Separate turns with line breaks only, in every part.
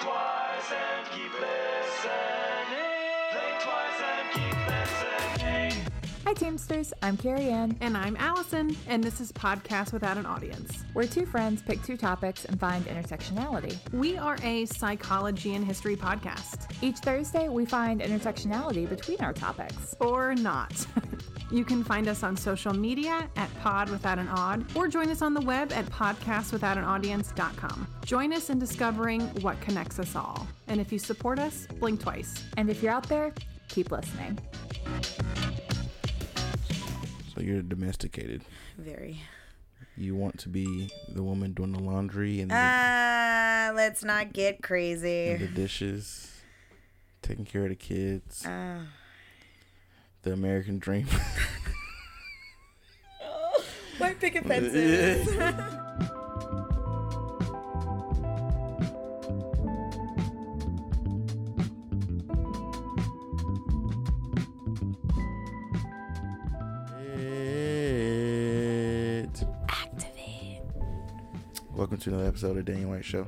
twice and keep listening. Think twice and keep listening.
Hi, Teamsters. I'm Carrie Ann.
And I'm Allison, and this is Podcast Without an Audience.
We're two friends pick two topics and find intersectionality.
We are a psychology and history podcast,
Each Thursday, we find intersectionality between our topics.
or not. you can find us on social media at Pod Without an Odd, or join us on the web at podcastwithoutanaudience.com. Join us in discovering what connects us all. And if you support us, blink twice.
And if you're out there, keep listening.
So you're domesticated.
Very.
You want to be the woman doing the laundry and the,
Ah, let's not get
and
crazy.
the dishes, taking care of the kids.
Ah.
The American dream.
Why pick offensive?
It.
Activate.
Welcome to another episode of Daniel White Show.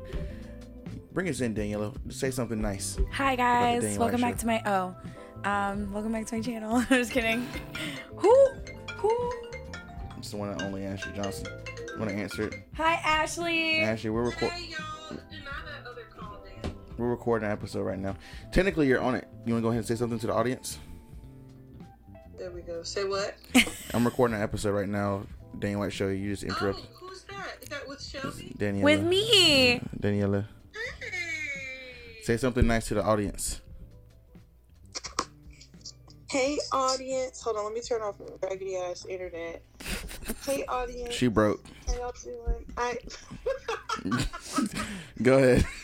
Bring us in, Daniela. Say something nice.
Hi guys, welcome back to my oh, um, welcome back to my channel. I'm just kidding. Who? Who?
It's the one and only Ashley Johnson. Want to answer it?
Hi Ashley.
Ashley, we're recording.
Hey y'all, deny that other call, Dan.
We're recording an episode right now. Technically, you're on it. You want to go ahead and say something to the audience?
There we go. Say what?
I'm recording an episode right now. Daniel White Show. You just
interrupted.
Oh,
who's that? Is that with Shelby?
Daniela.
With me.
Daniela.
Hey.
Say something nice to the audience.
Hey, audience. Hold on, let me turn off my raggedy ass internet. Hey, audience.
She broke.
How y'all doing? I.
Go ahead.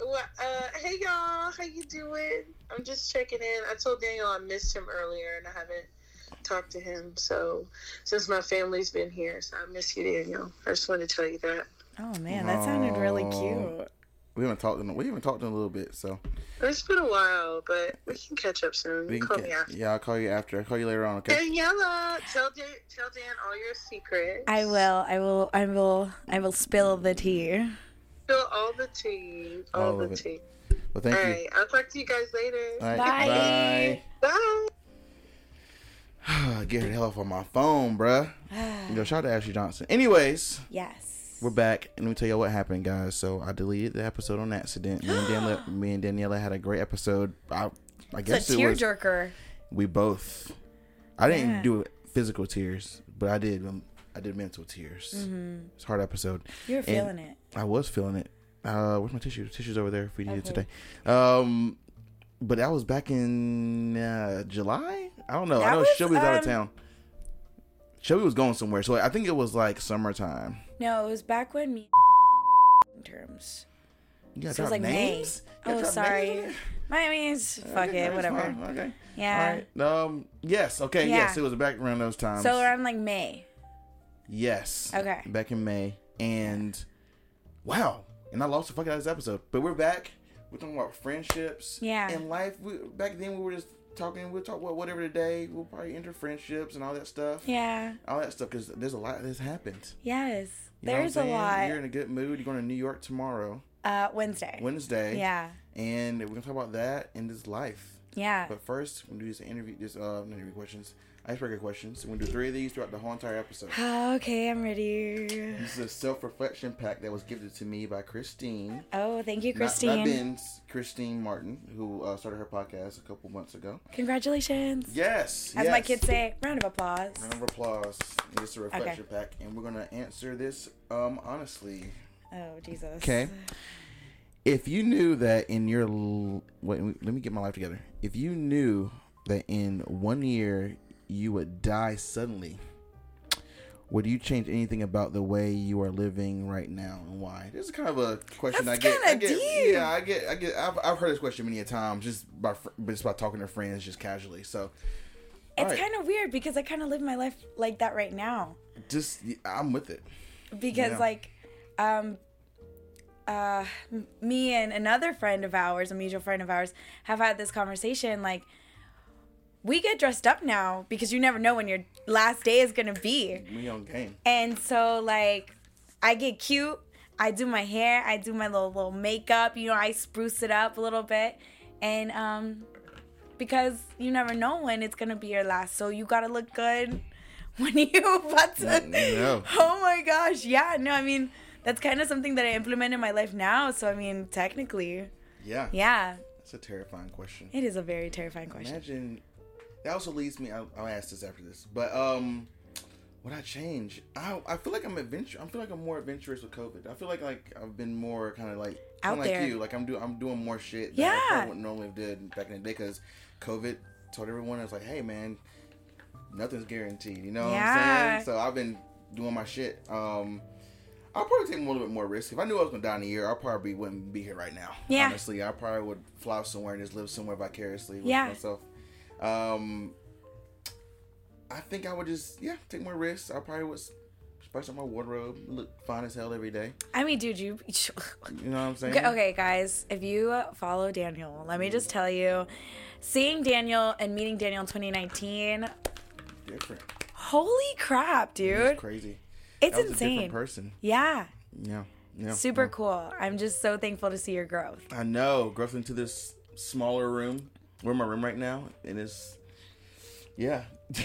Well, uh, hey y'all, how you doing? I'm just checking in. I told Daniel I missed him earlier and I haven't talked to him. So since my family's been here, so I miss you, Daniel. I just wanted to tell you that.
Oh man, that sounded really cute.
We haven't talked in we haven't talked in a little bit, so
It's been a while, but we can catch up soon.
we can
call
ca-
me after.
yeah, I'll call you after. I'll call you later on, okay?
Daniela, tell Dan, tell Dan all your secrets.
I will. I will. I will. I will spill the tea.
Spill all the tea. All,
All
the
it.
tea.
Well, thank
All
you.
right, I'll talk to you guys later.
All right,
Bye.
Bye.
bye. Get her the hell off on my phone, bruh. Yo, shout out to Ashley Johnson. Anyways,
Yes.
We're back, and let me tell you what happened, guys. So I deleted the episode on accident. Me and Daniela, me and Daniela had a great episode. I, I guess
It's a tearjerker.
we both. I didn't
Yeah.
do physical tears, but I did. Um, I did mental tears. It's a hard episode.
You were
And-
feeling it.
I was feeling it. Uh, where's my tissue? Tissue's over there if we need it today. Um, but that was back in uh, July. I don't know. I
That
know
was,
Shelby's out of
um,
town. Shelby was going somewhere, so I think it was like summertime.
No, it was back when me terms.
You
So it was like May.
names. You
Oh, sorry. My fuck
Okay,
it, whatever.
fine. Okay.
Yeah.
All right. Um. Yes. Okay.
Yeah.
Yes. It was back around those times.
So around like May.
Yes.
Okay.
Back in May, and wow, and I lost the fuck out of this episode. But we're back. We're talking about friendships.
Yeah.
And life. We, back then we were just talking. We'll talk about whatever today. We'll probably enter friendships and all that stuff.
Yeah.
All that stuff because there's a lot that's happened.
Yes.
You know what I'm
There's a lot.
You're in a good mood. You're going to New York tomorrow,
Uh, Wednesday.
Wednesday.
Yeah.
And we're gonna talk about that in this life.
Yeah.
But first, we're gonna do this interview. This uh, interview questions, icebreaker questions. We're gonna do three of these throughout the whole entire episode.
okay, I'm ready.
This is a self-reflection pack that was gifted to me by Christine.
Oh, thank you,
Not-
Christine.
Not, Ben's, Christine Martin, who uh, started her podcast a couple months ago.
Congratulations.
Yes.
As my kids say, round of applause.
Round of applause. This is a reflection pack, and we're gonna answer this um honestly.
Oh, Jesus.
Okay. If you knew that in your wait, let me get my life together. If you knew that in one year you would die suddenly, would you change anything about the way you are living right now and why? This is kind of a question
That's
I get. I get
deep.
yeah, I get. I get. I've, I've heard this question many a time just by just by talking to friends just casually. So
It's
Alright.
kind of weird because I kind of live my life like that right now.
just I'm with it.
because
Yeah.
like um uh me and another friend of ours a mutual friend of ours have had this conversation like we get dressed up now because you never know when your last day is gonna be
We on game.
and so like i get cute I do my hair, I do my little little makeup, you know, I spruce it up a little bit. And um because you never know when it's gonna be your last. So you gotta look good when you about to
No.
Oh my gosh. Yeah, no, I mean that's kind of something that I implement in my life now. So I mean technically.
Yeah.
Yeah.
That's a terrifying question.
It is a very terrifying question.
Imagine that also leads me. I'll, I'll ask this after this, but um, what I change? I I feel like I'm adventure. I feel like I'm more adventurous with COVID. I feel like like I've been more kind of like
Out
like
there.
you. Like I'm doing I'm doing more shit.
Yeah.
I probably wouldn't normally have did back in the day because COVID told everyone I was like, hey man, nothing's guaranteed. You know what I'm saying? So I've been doing my shit. Um. I'll probably take a little bit more risk. If I knew I was gonna die in a year, I probably wouldn't be here right now.
Yeah.
Honestly, I probably would fly somewhere and just live somewhere vicariously with
Yeah.
myself. Um, I think I would just yeah take more risks. I probably would spice up my wardrobe, look fine as hell every day.
I mean, dude, you
You know what I'm saying?
Okay, guys, if you follow Daniel, let me just tell you, seeing Daniel and meeting Daniel in 2019,
Different.
holy crap, dude.
It's crazy.
It's
That was a different
insane.
person.
Yeah,
Yeah. Yeah.
super
Yeah.
cool. I'm just so thankful to see your growth.
I know. Growth into this smaller room. We're in my room right now, and it's yeah.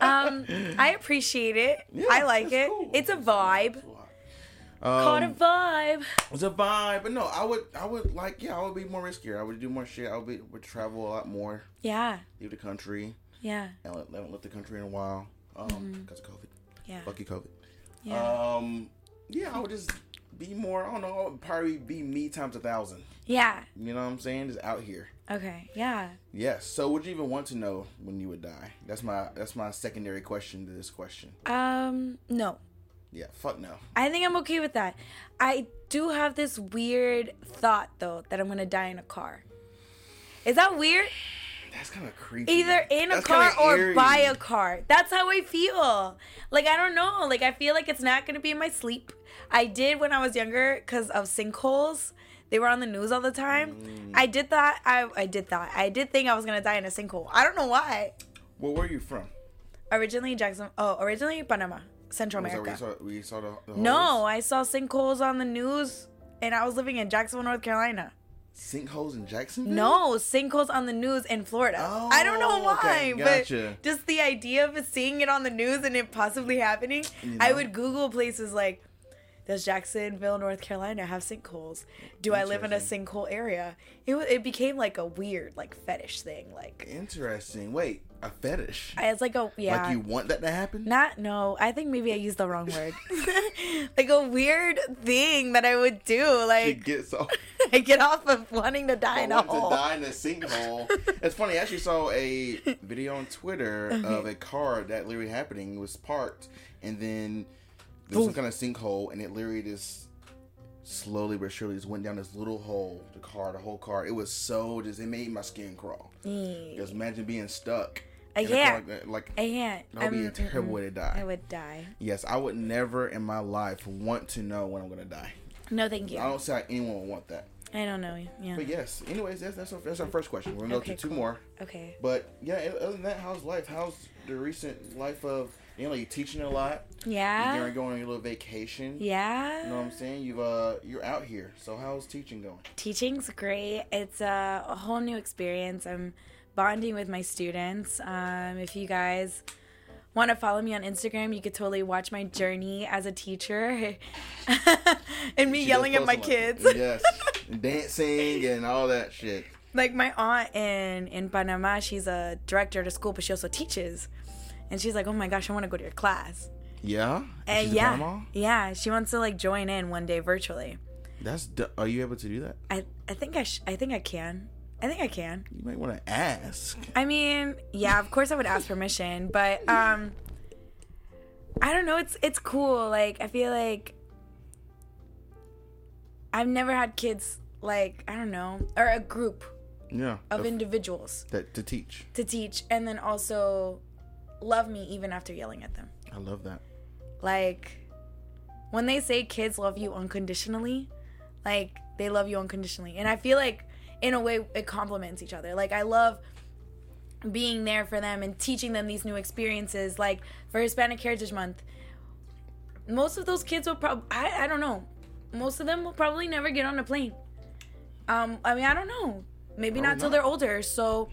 Um, I appreciate it.
Yeah,
I like it.
cool.
It's a vibe.
Um,
Caught a vibe.
It's a vibe, but no, I would, I would like, yeah, I would be more riskier. I would do more shit. I would be, would travel a lot more,
Yeah,
leave the country.
yeah,
I haven't left the country in a while, um, because of COVID.
yeah,
Fuck you, COVID.
yeah.
Um, yeah, I would just be more. I don't know. Probably be me times a thousand.
Yeah.
You know what I'm saying? Just out here.
Okay. Yeah.
Yes. So, would you even want to know when you would die? That's my that's my secondary question to this question.
Um. No.
Yeah. Fuck no.
I think I'm okay with that. I do have this weird thought though that I'm gonna die in a car. Is that weird?
That's kind of creepy.
Either in a
That's
car or
eerie.
by a car. That's how I feel. Like I don't know. Like I feel like it's not gonna be in my sleep. I did when I was younger because of sinkholes. They were on the news all the time.
Mm.
I did that. I I did that. I did think I was gonna die in a sinkhole. I don't know why.
Well, where are you from?
Originally Jackson. Oh, originally Panama, Central
Was
America.
saw, you saw the, the
No. I saw sinkholes on the news, and I was living in Jacksonville, North Carolina.
sinkholes in Jacksonville.
No, sinkholes on the news in Florida. Oh, I don't know
Oh,
why,
okay, gotcha.
but just the idea of seeing it on the news and it possibly happening,
You
I would Google places like, does Jacksonville, North Carolina have sinkholes? Do I live in a sinkhole area? It it became like a weird like fetish thing. Like
Interesting. Wait, a fetish?
it's like a yeah.
Like you want that to happen?
Not no. I think maybe I used the wrong word. like a weird thing that I would do. Like
gets off.
I get off of wanting to die
I
in a
want to die in a sinkhole. it's funny. I actually saw a video on Twitter uh-huh. of a car that literally happening. It was parked, and then there was some kind of sinkhole, and it literally just slowly but surely just went down this little hole. The car, the whole car. It was so just. It made my skin crawl. Mm. Just imagine being stuck. Car
yeah.
Like,
I can't.
that would be um, a
I'm-
terrible way to die.
I would die.
Yes, I would never in my life want to know when I'm gonna die.
No, thank you.
I don't see how anyone would want that.
I don't know. Yeah.
But yes, anyways, that's that's our, that's our first question. We're gonna
Okay,
go to two
cool.
more.
Okay.
But yeah, other than that, how's life? How's the recent life of you know you teaching a lot? You're going on your little vacation.
Yeah.
You know what I'm saying? You've uh you're out here. So how's teaching going?
Teaching's great. It's a, a whole new experience. I'm bonding with my students. Um, if you guys want to follow me on Instagram, you could totally watch my journey as a teacher and me
She
yelling at my
lot.
kids.
Yes, dancing and all that shit.
like my aunt in in Panama, she's a director at a school, but she also teaches. And she's like, "Oh my gosh, I want to go to your class."
Yeah. In
yeah, yeah, she wants to like join in one day virtually.
That's d- are you able to do that?
I I think I sh- I think I can. I think I can.
You might want to ask.
I mean, yeah, of course I would ask permission, but um I don't know, it's it's cool. Like I feel like I've never had kids like, I don't know, or a group
Yeah.
of
of-
individuals
that to teach.
to teach and then also love me even after yelling at them.
I love that.
Like when they say kids love you unconditionally, like they love you unconditionally. And I feel like in a way it complements each other. Like I love being there for them and teaching them these new experiences. Like for Hispanic Heritage Month, most of those kids will probably I, I don't know most of them will probably never get on a plane um i mean i don't know maybe not till
not.
they're older so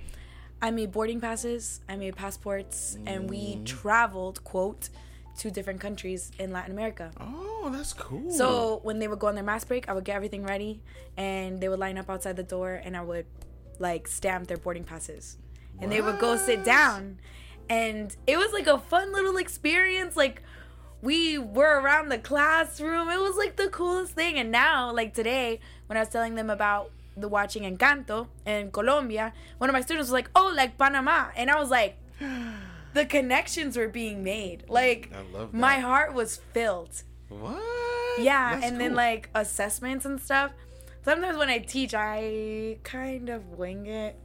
i made boarding passes i made passports and we
Mm.
traveled quote to different countries in latin america.
Oh, that's cool.
so when they would go on their mass break i would get everything ready and they would line up outside the door and i would like stamp their boarding passes. And they would go sit down. And it was like a fun little experience. Like we were around the classroom. It was like the coolest thing. And now like today when i was telling them about the watching encanto in colombia one of my students was like oh like panama. And i was like the connections were being made like my heart was filled
what?
yeah,
That's
and then like assessments and stuff. Sometimes when I teach, I kind of wing it.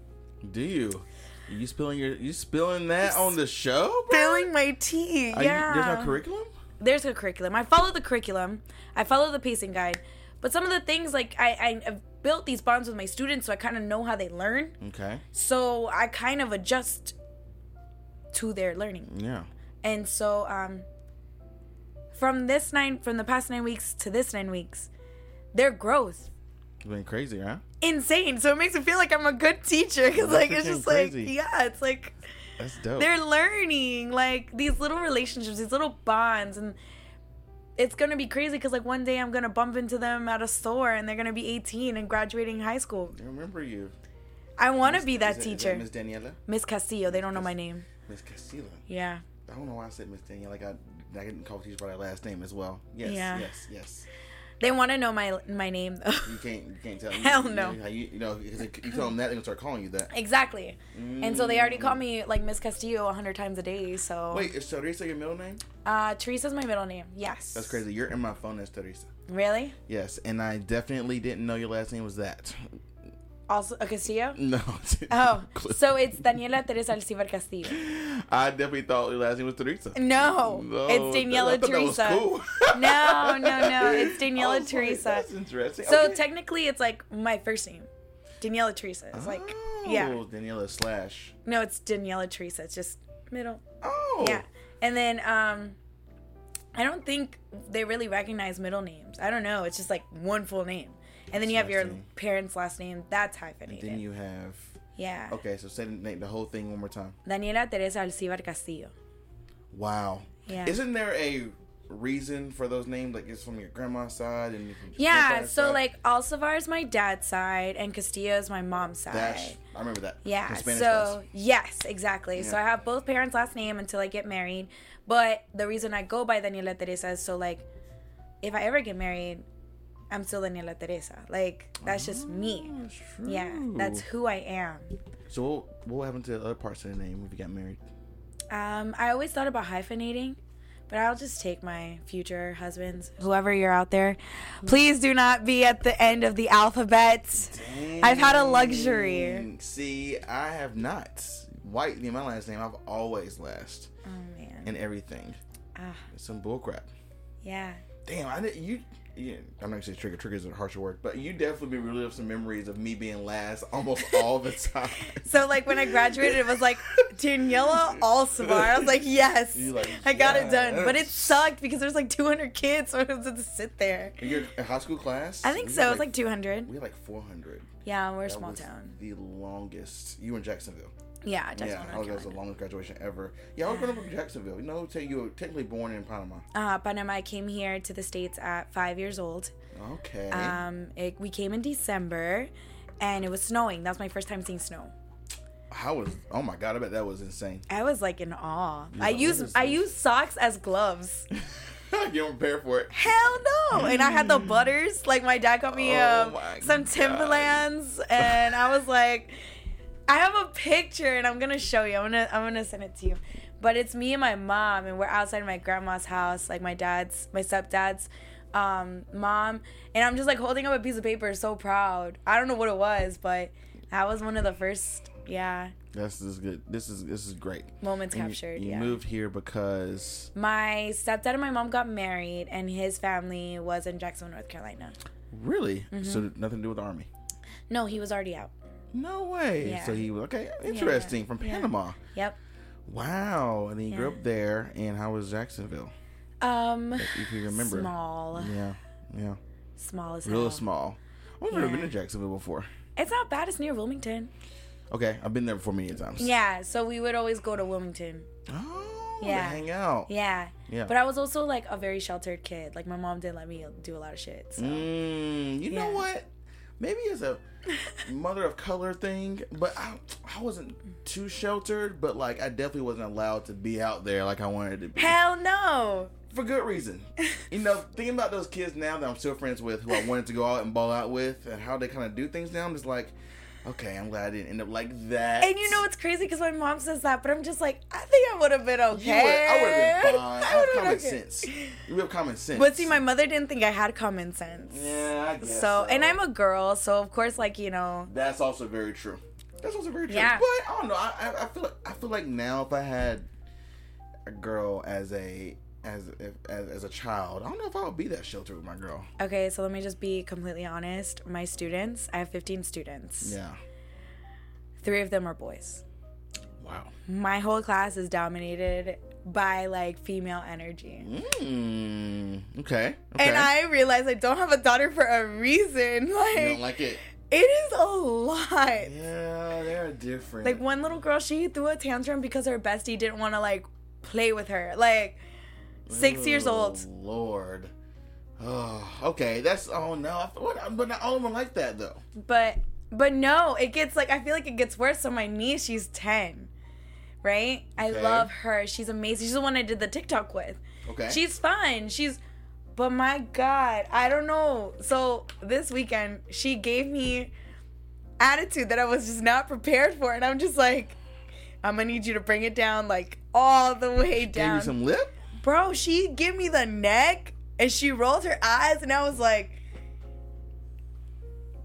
do you? You spilling your you spilling that on the show? bro?
Spilling my tea.
Are you-
yeah.
there's no curriculum.
There's a curriculum. I follow the curriculum. I follow the pacing guide. But some of the things like I, I have built these bonds with my students, so I kind of know how they learn.
Okay.
So I kind of adjust to their learning.
Yeah.
And so um from this nine from the past nine weeks to this nine weeks, their growth
It's been crazy, huh?
insane. So it makes me feel like I'm a good teacher because like it's
freaking
just like yeah, it's like
That's dope.
they're learning like these little relationships, these little bonds, and it's gonna be crazy because like one day I'm gonna bump into them at a store and they're gonna be 18 and graduating high school.
I remember you.
I want to be that
is is
teacher,
Miss Daniela.
Miss Castillo. They don't know my name.
Miss Castillo.
Yeah,
I don't know why I said Miss Daniela. Like I, I didn't call teachers by their last name as well. Yes.
Yeah.
Yes. Yes.
they want to know my my name though.
You can't. You can't tell.
Hell
you,
no.
You, know, you, you know, because you tell them that, they're gonna start calling you that.
exactly. And so they already call me like Miss Castillo a hundred times a day. So
Wait, is Teresa your middle name?
uh, Teresa's my middle name. Yes.
That's crazy. You're in my phone as Teresa.
Really?
Yes, and I definitely didn't know your last name was that.
Also a Castillo?
No.
Oh, so it's Daniela Teresa Alcivar Castillo.
I definitely thought your last name was Teresa.
No,
No,
it's Daniela Teresa.
cool.
No, no, no, it's Daniela
like,
Teresa.
That's interesting.
So
Okay.
technically, it's like my first name, Daniela Teresa. It's like, yeah,
Oh, Daniela slash.
no, it's Daniela Teresa. It's just middle.
Oh.
Yeah, and then um, I don't think they really recognize middle names. I don't know. It's just like one full name, and then you have your
Interesting.
parent's last name. That's hyphenated.
Then you have.
yeah,
Okay, so say the, the whole thing one more time.
Daniela Teresa Alcivar Castillo.
Wow.
Yeah.
Isn't there a reason for those names? Like it's from your grandma's side and from
Yeah, so
side?
like Alcivar is my dad's side, and Castillo is my mom's side.
That's I remember that.
Yeah. So
class.
yes, exactly. So I have both parents' last name until I get married. But the reason I go by Daniela Teresa is so like, if I ever get married, I'm still Daniela Teresa. Like that's just me.
Oh, That's
Yeah, that's who I am.
So what, what happened to the other parts of the name if you got married?
Um, I always thought about hyphenating, but I'll just take my future husbands, whoever you're out there. Please do not be at the end of the alphabet. I've had a luxury.
See, I have not. White, me, my last name, I've always last
Oh man.
in everything.
Ah,
It's some bullcrap.
yeah.
Damn, I didn't. You, yeah, I'm not gonna say trigger. Trigger is a harsher word, but you definitely relive some memories of me being last almost all the time.
So like when I graduated, it was like Daniela Alcivar. I was like, yes,
like,
I got it done. But it
yes.
sucked because there's like 200 kids, so I was to sit there.
You're in high school class.
I think so.
had
It was like 200.
we had like 400.
Yeah, we're a
That
small
was
town.
The longest. You were in Jacksonville.
Yeah,
Yeah,
Jacksonville,
I
North
was, that was the longest graduation ever. Yeah, I was growing up in Jacksonville. You know, tell you were technically born in Panama.
Uh, Panama I came here to the states at five years old.
Okay.
Um, it, we came in December, and it was snowing. That was my first time seeing snow.
How was? Oh my god! I bet that was insane.
I was like in awe. I use I use socks as gloves.
you don't prepare for it.
Hell no! And I had the butters. Like my dad got me
Oh
um, some. Timberlands, and I was like, I have a picture, and I'm gonna show you. I'm gonna I'm gonna send it to you. But it's me and my mom, and we're outside my grandma's house, like my dad's, my stepdad's um, mom, and I'm just like holding up a piece of paper, so proud. I don't know what it was, but that was one of the first, yeah,
This is good. This is this is great.
moments
And you-
captured.
You,
yeah.
moved here because
My stepdad and my mom got married, and his family was in Jacksonville, North Carolina.
really.
Mm-hmm.
So nothing to do with the army.
No, he was already out.
No way.
Yeah.
So he was okay. Interesting. From
yeah.
Panama.
Yep.
Wow. And then you grew up there. And how was Jacksonville?
Um,
If you remember.
small,
Yeah, yeah.
small as
Real
hell.
small. I've never been
Yeah.
to Jacksonville before.
It's not bad. It's near Wilmington.
Okay, I've been there before many times.
Yeah, so we would always go to Wilmington.
Oh,
Yeah.
yeah. hang out.
Yeah.
Yeah.
But I was also like a very sheltered kid. Like my mom didn't let me do a lot of shit. So.
Mm, you know what? Maybe it's a mother of color thing, but I, I wasn't too sheltered. But like, I definitely wasn't allowed to be out there like I wanted to be
Hell no.
for good reason. You know, thinking about those kids now that I'm still friends with, who I wanted to go out and ball out with, and how they kind of do things now, I'm just like, okay, I'm glad I didn't end up like that.
And you know what's crazy? Because my mom says that, but I'm just like, I think I would have been okay.
You would, I would have been fine. I, have
would've been
common
okay.
sense. You have common sense.
But see, my mother didn't think I had common sense.
yeah, I guess
So, and I'm a girl, so of course, like you know,
That's also very true. That's also very true.
Yeah.
But I don't know. I, I, I feel like I feel like now if I had a girl as a as if, as as a child, I don't know if I would be that sheltered with my girl.
okay. So let me just be completely honest. My students, I have 15 students.
Yeah.
Three of them are boys.
Wow.
My whole class is dominated by like female energy.
Mm, okay. Okay.
And I realize I don't have a daughter for a reason.
you
Like
don't like it.
it is a lot.
Yeah, they're different.
Like one little girl, she threw a tantrum because her bestie didn't want to like play with her. Like six years old.
Oh, Lord. Oh, okay. That's oh no. I, what, but not all of them like that though.
But but no, it gets like I feel like it gets worse. So my niece, she's ten, right? I
Okay.
love her. She's amazing. She's the one I did the TikTok with.
Okay.
She's fun. She's but my God, I don't know. So this weekend she gave me attitude that I was just not prepared for, and I'm just like, I'm gonna need you to bring it down like all the way
gave
down.
you some lip.
Bro, she gave me the neck and she rolled her eyes, and I was like,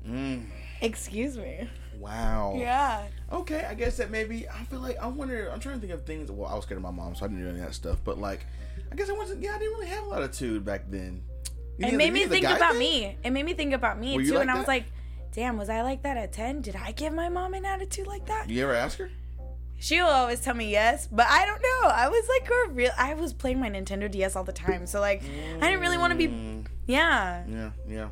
Mm,
Excuse me.
wow.
Yeah.
Okay, I guess that maybe I feel like I wonder. I'm trying to think of things. Well, I was scared of my mom, so I didn't do any of that stuff. But like, I guess I wasn't. Yeah, I didn't really have a lot of attitude back then. You
It made me think about
thing?
me. It made me think about me too,
like
and I was like, "Damn, was I like that at ten? Did I give my mom an attitude like that?"
You ever ask her?
She'll always tell me yes, but I don't know. I was like a real. I was playing my Nintendo DS all the time, so like, I didn't really want to be.
Mm,
Yeah.
yeah, yeah,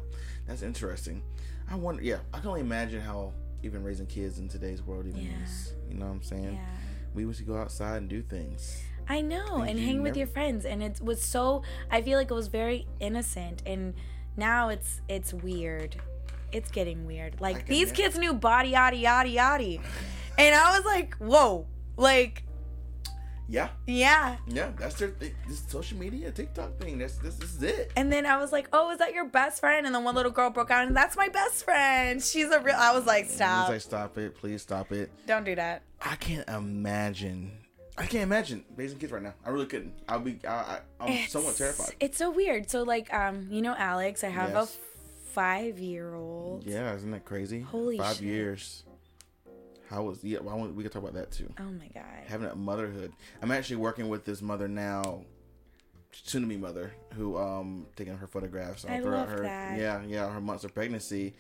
that's interesting. I wonder. Yeah, I can only imagine how even raising kids in today's world even
Yeah.
is. You know what I'm saying?
Yeah.
We used to go outside and do things.
I know, and
you
hang with your friends, and it was so. I feel like it was very innocent, and now it's it's weird. It's getting weird. Like these kids knew body yaddy yaddy yaddy, and I was like, whoa, like
Yeah,
yeah.
yeah, that's their thing. This social media, TikTok thing. That's this, this is it.
And then I was like, oh, is that your best friend? And then one little girl broke out, and that's my best friend. She's a real. I was like, stop,
like, stop it, please stop it.
don't do that.
I can't imagine. I can't imagine raising kids right now. I really couldn't. I'll be. I, I, I'm somewhat terrified.
It's so weird. So like, um, you know, Alex, I have
Yes.
a five-year-old.
Yeah, isn't that crazy?
Holy
Five
shit.
years. How was? Yeah, well, I want, we could talk about that too.
Oh my god.
Having a motherhood. I'm actually working with this mother now, soon to be mother, who um taking her photographs all
I
throughout
love
her.
that.
Yeah, yeah, her months of pregnancy,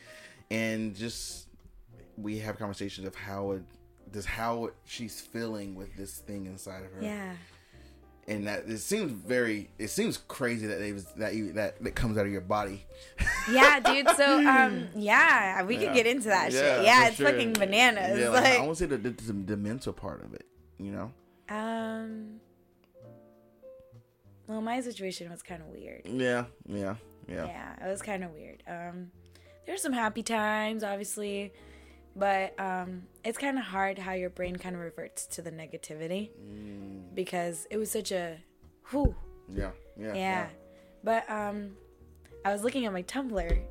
and just we have conversations of how it, just how she's feeling with this thing inside of her.
Yeah.
And that it seems very it seems crazy that they was that you that that comes out of your body
Yeah, dude. So, um, yeah, we
Yeah.
could get into that
Yeah,
shit. Yeah, it's
sure.
fucking bananas.
yeah like,
like,
i want to say the, the, the, the mental part of it you know
um, well, my situation was kind of weird.
yeah yeah yeah,
Yeah, it was kind of weird. Um, there's some happy times, obviously, but um, it's kind of hard how your brain kind of reverts to the negativity
Mm,
because it was such a, whew,
yeah yeah
yeah. But um, I was looking at my Tumblr,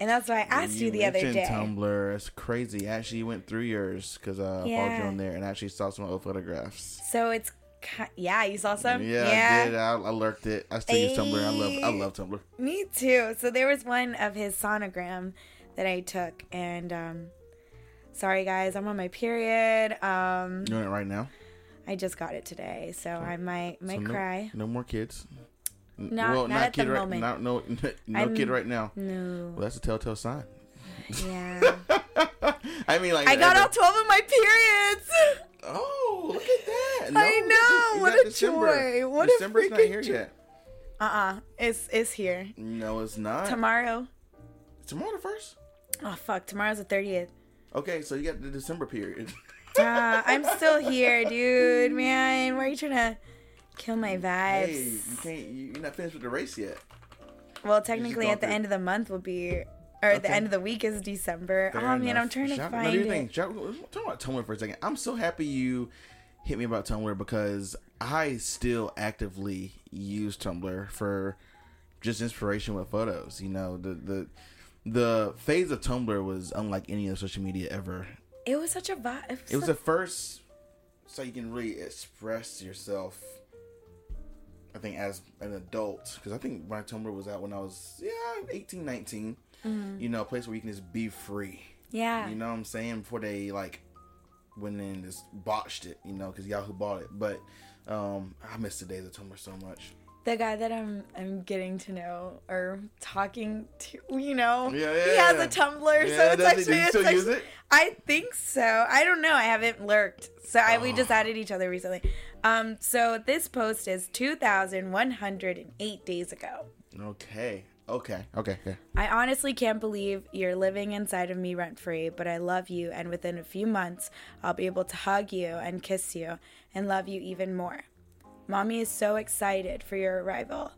and that's why I asked you, the other day.
tumblr it's crazy. I actually went through yours because uh, i followed you on there and actually saw some old photographs.
So it's, yeah, you saw some.
yeah, i did. I, I lurked it. I still use tumblr. I love i love tumblr.
Me too. So there was one of his sonogram that I took, and um, sorry guys, I'm on my period. Um,
doing it right now
I just got it today, so I might might
So no,
cry.
no more kids N-
Not- not at the
right,
moment.
not, no no
I'm-
kid right now
No,
well that's a telltale sign
yeah,
I mean, like
I got all twelve of my periods.
Oh, look at that!
I know, what a joy, what a
December's not here
joy.
yet.
Uh-uh. It's it's here.
No, it's not.
Tomorrow.
Tomorrow the first.
Oh fuck, tomorrow's the 30th.
Okay, so you got the December period.
Uh, I'm still here, dude. Man, why are you trying to kill my vibes?
hey, you can't. You, you're not finished with the race yet.
well, technically, at the
through-
end of the month will be, or the end of the week is December.
Fair
oh man. I'm trying to
Shout-
find
no,
it.
thing. Shout- talk about Tumblr for a second. I'm so happy you hit me about Tumblr because I still actively use Tumblr for just inspiration with photos. You know, the the the phase of Tumblr was unlike any other social media ever.
It was such a vibe.
It was the first, so you can really express yourself. I think as an adult, because I think my Tumblr was out when I was yeah 18, 19. You know, a place where you can just be free.
yeah.
You know what I'm saying? Before they like went in and just botched it, you know, because Yahoo bought it. But um I miss the days of Tumblr so much.
The guy that I'm I'm getting to know or talking to, you know,
Yeah,
he has
yeah.
a Tumblr,
Yeah,
so it's actually
Do you
it's
still
actually-
use it?
I think so. I don't know. I haven't lurked, so I, we
Oh.
just added each other recently. Um, so this post is 2,108 days ago.
Okay. Okay. Okay. Okay.
I honestly can't believe you're living inside of me rent free, but I love you, and within a few months, I'll be able to hug you and kiss you and love you even more. Mommy is so excited for your arrival.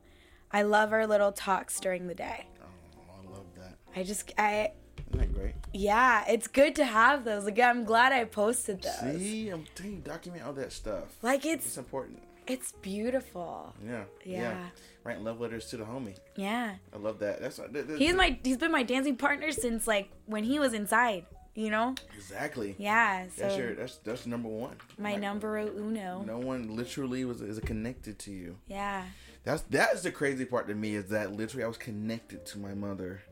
I love our little talks during the day.
Oh, I love that.
I just, I,
Isn't that great?
yeah, it's good to have those. Like, I'm glad I posted those.
See, I'm telling you, document all that stuff.
Like,
It's
it's,
important.
it's beautiful.
Yeah.
Yeah.
Writing love letters to the homie.
Yeah.
I love that. That's that, that-
He's my, he's been my dancing partner since, like, when he was inside, you know?
exactly.
Yeah, so
That's your that's that's number one.
my
Like,
numero uno.
No one literally was is connected to you.
Yeah.
That's that's the crazy part to me is that literally I was connected to my mother.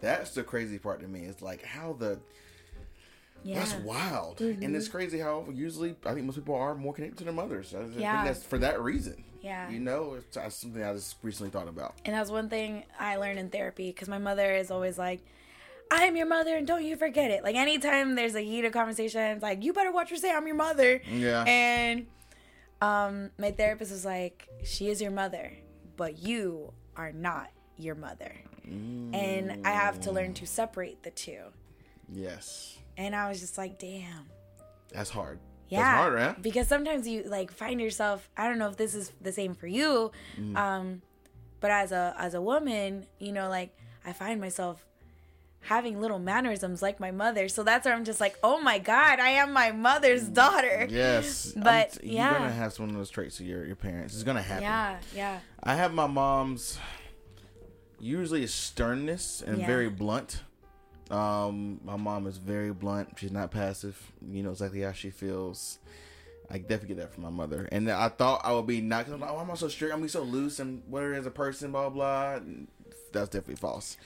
That's the crazy part to me. It's like how the
Yeah.
that's wild, and it's mm-hmm. crazy how usually I think most people are more connected to their mothers. I
Yeah.
think that's for that reason.
Yeah.
you know, it's, that's something I just recently thought about.
And that's one thing I learned in therapy because my mother is always like, I am your mother and don't you forget it. Like anytime there's a heated conversation, it's like, you better watch her say I'm your mother.
Yeah.
And um, my therapist was like, she is your mother, but you are not your mother. And I have to learn to separate the two.
Yes,
And I was just like, damn.
that's hard.
Yeah.
That's hard, right?
Because sometimes you like find yourself, I don't know if this is the same for you,
Mm.
um, but as a as a woman, you know, like I find myself having little mannerisms like my mother. So that's where I'm just like, oh my god, I am my mother's daughter.
Yes,
But,
t-
yeah.
you're gonna have some of those traits of your your parents. It's gonna happen.
Yeah, yeah.
I have my mom's usually sternness and
Yeah.
very blunt. Um, my mom is very blunt. She's not passive. You know exactly how she feels. I definitely get that from my mother. And I thought I would be not. Cause I'm like, oh, I'm so strict. I'm gonna be so loose and whatever as a person, blah blah. blah. That's definitely false.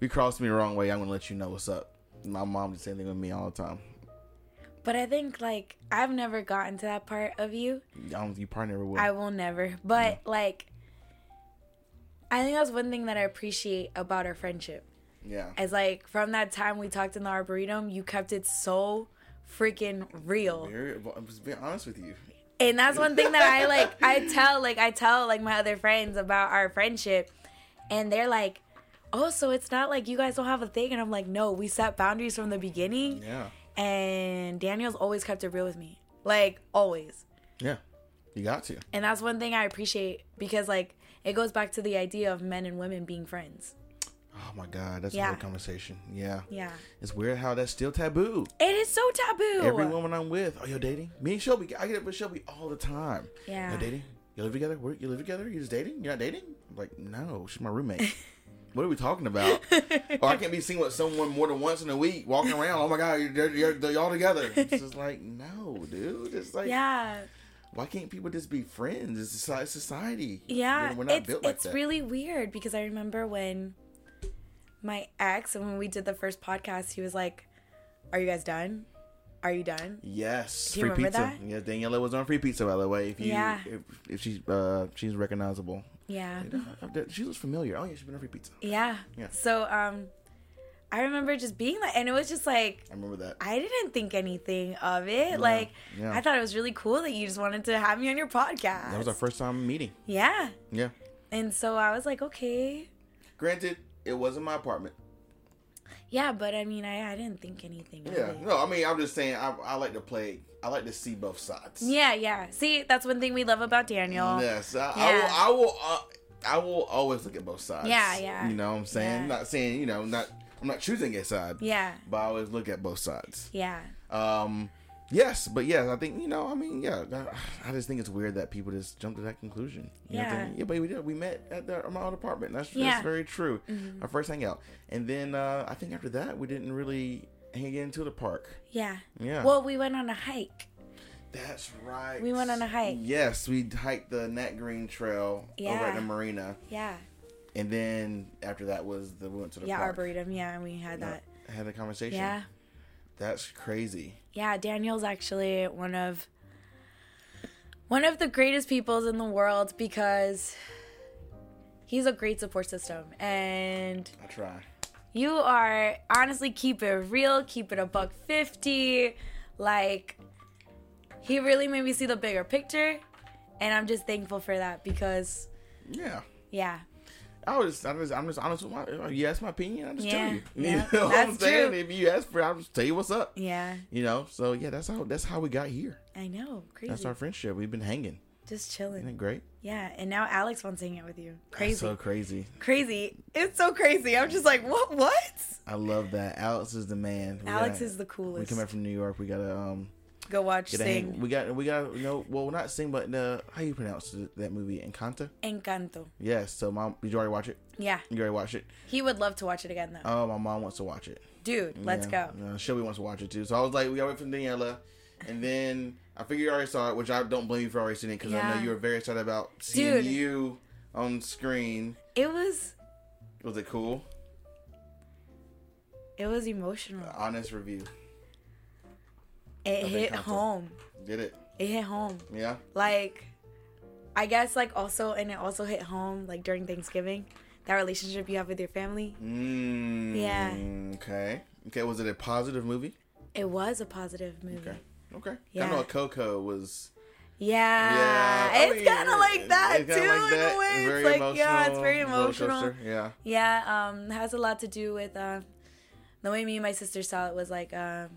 You cross me the wrong way, I'm gonna let you know what's up. My mom did the same thing with me all the time.
But I think like I've never gotten to that part of you.
I don't, you probably never will.
I will never. But like I think that's one thing that I appreciate about our friendship.
yeah.
As like from that time we talked in the arboretum, you kept it so freaking real.
Very, I'm just being honest with you.
And that's one thing that I like I tell like I tell like my other friends about our friendship and they're like, "Oh, so it's not like you guys don't have a thing." And I'm like, "No, we set boundaries from the beginning."
Yeah.
And Daniel's always kept it real with me. Like always.
Yeah. You got to.
And that's one thing I appreciate because like it goes back to the idea of men and women being friends.
Oh my god, that's a
Yeah.
whole conversation. Yeah.
Yeah.
It's weird how that's still taboo.
It is so taboo.
Every woman I'm with, oh, are you dating? Me and Shelby, I get it with Shelby all the time.
Yeah.
You dating? You live together? You live together? You're just dating? You're not dating? I'm like, no, she's my roommate. what are we talking about? or I can't be seen with someone more than once in a week, walking around. Oh my god, you're, you're, you're all together. It's just like, no, dude. It's like,
Yeah.
why can't people just be friends? It's soci- society.
Yeah,
We're- we're not
it's
built like
it's really weird because I remember when my ex and when we did the first podcast, he was like, "Are you guys done? Are you done?"
Yes,
Do you
free
remember
pizza.
that?
Yeah, Daniela was on free pizza by the way. If you,
Yeah.
if, if she's uh she's recognizable.
Yeah,
She looks familiar. Oh yeah, she's been free pizza.
yeah.
Yeah.
So um, I remember just being like, and it was just like.
I remember that.
I didn't think anything of it. like,
yeah.
I thought it was really cool that you just wanted to have me on your podcast.
That was our first time meeting.
Yeah.
Yeah.
And so I was like, okay.
Granted, it wasn't my apartment.
Yeah, but I mean, I, I didn't think anything
Yeah, no, I mean, I'm just saying, I, I like to play. I like to see both sides.
Yeah, yeah. See, that's one thing we love about Daniel.
Yes, I,
Yeah.
I will. I will. Uh, I will always look at both sides.
Yeah, yeah.
You know what I'm saying?
Yeah.
Not saying you know, not. I'm not choosing a side.
Yeah,
But I always look at both sides.
yeah.
Um, yes, but yes, I think you know. I mean, yeah, that- I just think it's weird that people just jump to that conclusion. You know what I'm
Yeah.
yeah. But we did. We met at the, my old apartment. That's,
Yeah. Mm-hmm.
that's very true. Our first hangout, and then uh, I think after that we didn't really hang into the park.
Yeah.
Yeah.
Well, we went on a hike.
That's right.
We went on a hike.
Yes, we hiked the Nat Green Trail over at the marina,
Yeah.
and then after that was the we went to the
Yeah,
park.
Arboretum. Yeah, and we had that.
Had a conversation.
Yeah.
That's crazy.
Yeah, Daniel's actually one of one of the greatest peoples in the world because he's a great support system and
I try.
you are honestly keep it real, keep it a buck 50. Like he really made me see the bigger picture and I'm just thankful for that because
Yeah.
yeah.
I was, I was, I'm just honest with my. You ask my opinion, I just
Yeah,
tell you.
yeah,
you know what I'm
that's
saying?
true.
If you ask for, it, I'll just tell you what's up.
Yeah.
You know, so yeah, that's how that's how we got here.
I know. Crazy.
That's our friendship. We've been hanging.
just chilling.
Isn't it great?
Yeah, and now Alex wants to hang out with you.
That's
Crazy.
so crazy.
crazy. It's so crazy. I'm just like, what? What?
I love that. Alex is the man. We
Alex
gotta-
is the coolest.
We come back from New York. We gotta um
Go watch
get.
Sing.
We got we got you know well not sing but uh, how you pronounce that movie Encanto?
Encanto.
Yes. So mom, did you already watch it?
Yeah,
You already watched it?
he would love to watch it again though.
Oh, my mom wants to watch it.
Dude, let's go.
Yeah, Shelby wants to watch it too. So I was like, we got wait for Daniela. And then I figured you already saw it, which I don't blame you for already seeing it because I know you were very excited about seeing
Dude.
you on screen.
It was
Was it cool?
it was emotional.
Honest review.
It hit
Encanto.
home.
Did it?
It hit home.
Yeah.
Like I guess like also and it also hit home like during Thanksgiving. That relationship you have with your family.
Mm,
Yeah.
Okay. Okay. Was it a positive movie?
It was a positive movie.
Okay. Okay. I
Yeah.
know Coco was.
Yeah,
Yeah. I
it's
mean,
kind of like that too
like
in a way.
Very
It's like yeah, it's very
emotional, Yeah.
Yeah, um, has a lot to do with uh, the way me and my sister saw it was like um,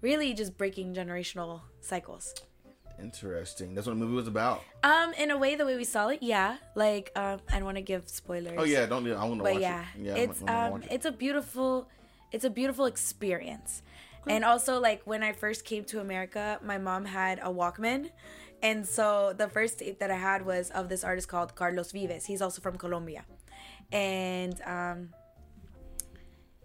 really just breaking generational cycles.
Interesting. That's what the movie was about.
Um, in a way, the way we saw it, yeah. Like, um, I don't want to give spoilers.
Oh yeah. Don't. do- I want to watch
yeah,
it. Yeah.
it's um,
it.
it's a beautiful, it's a beautiful experience. And also, like when I first came to America, my mom had a Walkman, and so the first tape that I had was of this artist called Carlos Vives. He's also from Colombia, and um,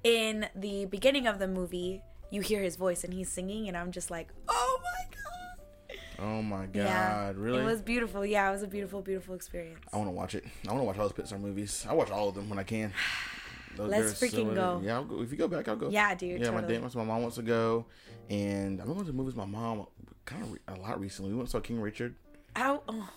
in the beginning of the movie, you hear his voice and he's singing, and I'm just like, oh my god.
Oh my god!
Yeah,
really?
It was beautiful. Yeah, it was a beautiful, beautiful experience.
I want to watch it. I want to watch all those Pixar movies. I watch all of them when I can. Those-
Let's
there's so
freaking go.
Yeah, I'll go. if you go back, I'll go.
Yeah, dude,
Yeah, my dad wants. My mom wants to go, and I'm going to movies. with My mom kind of re- a lot recently. We went and saw King Richard.
Ow, oh.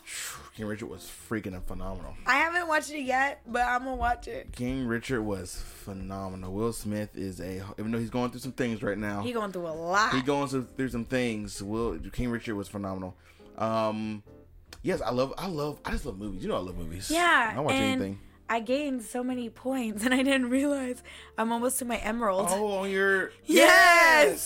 King Richard was freaking phenomenal.
I haven't watched it yet, but I'm gonna watch it.
King Richard was phenomenal. Will Smith is a even though he's going through some things right now.
He going through a lot.
he going through, through some things. Will King Richard was phenomenal. Um, yes, I love. I love. I just love movies. You know, I love movies.
yeah,
I watch
and
anything.
I gained so many points, and I didn't realize I'm almost to my emerald.
Oh, on your
yes!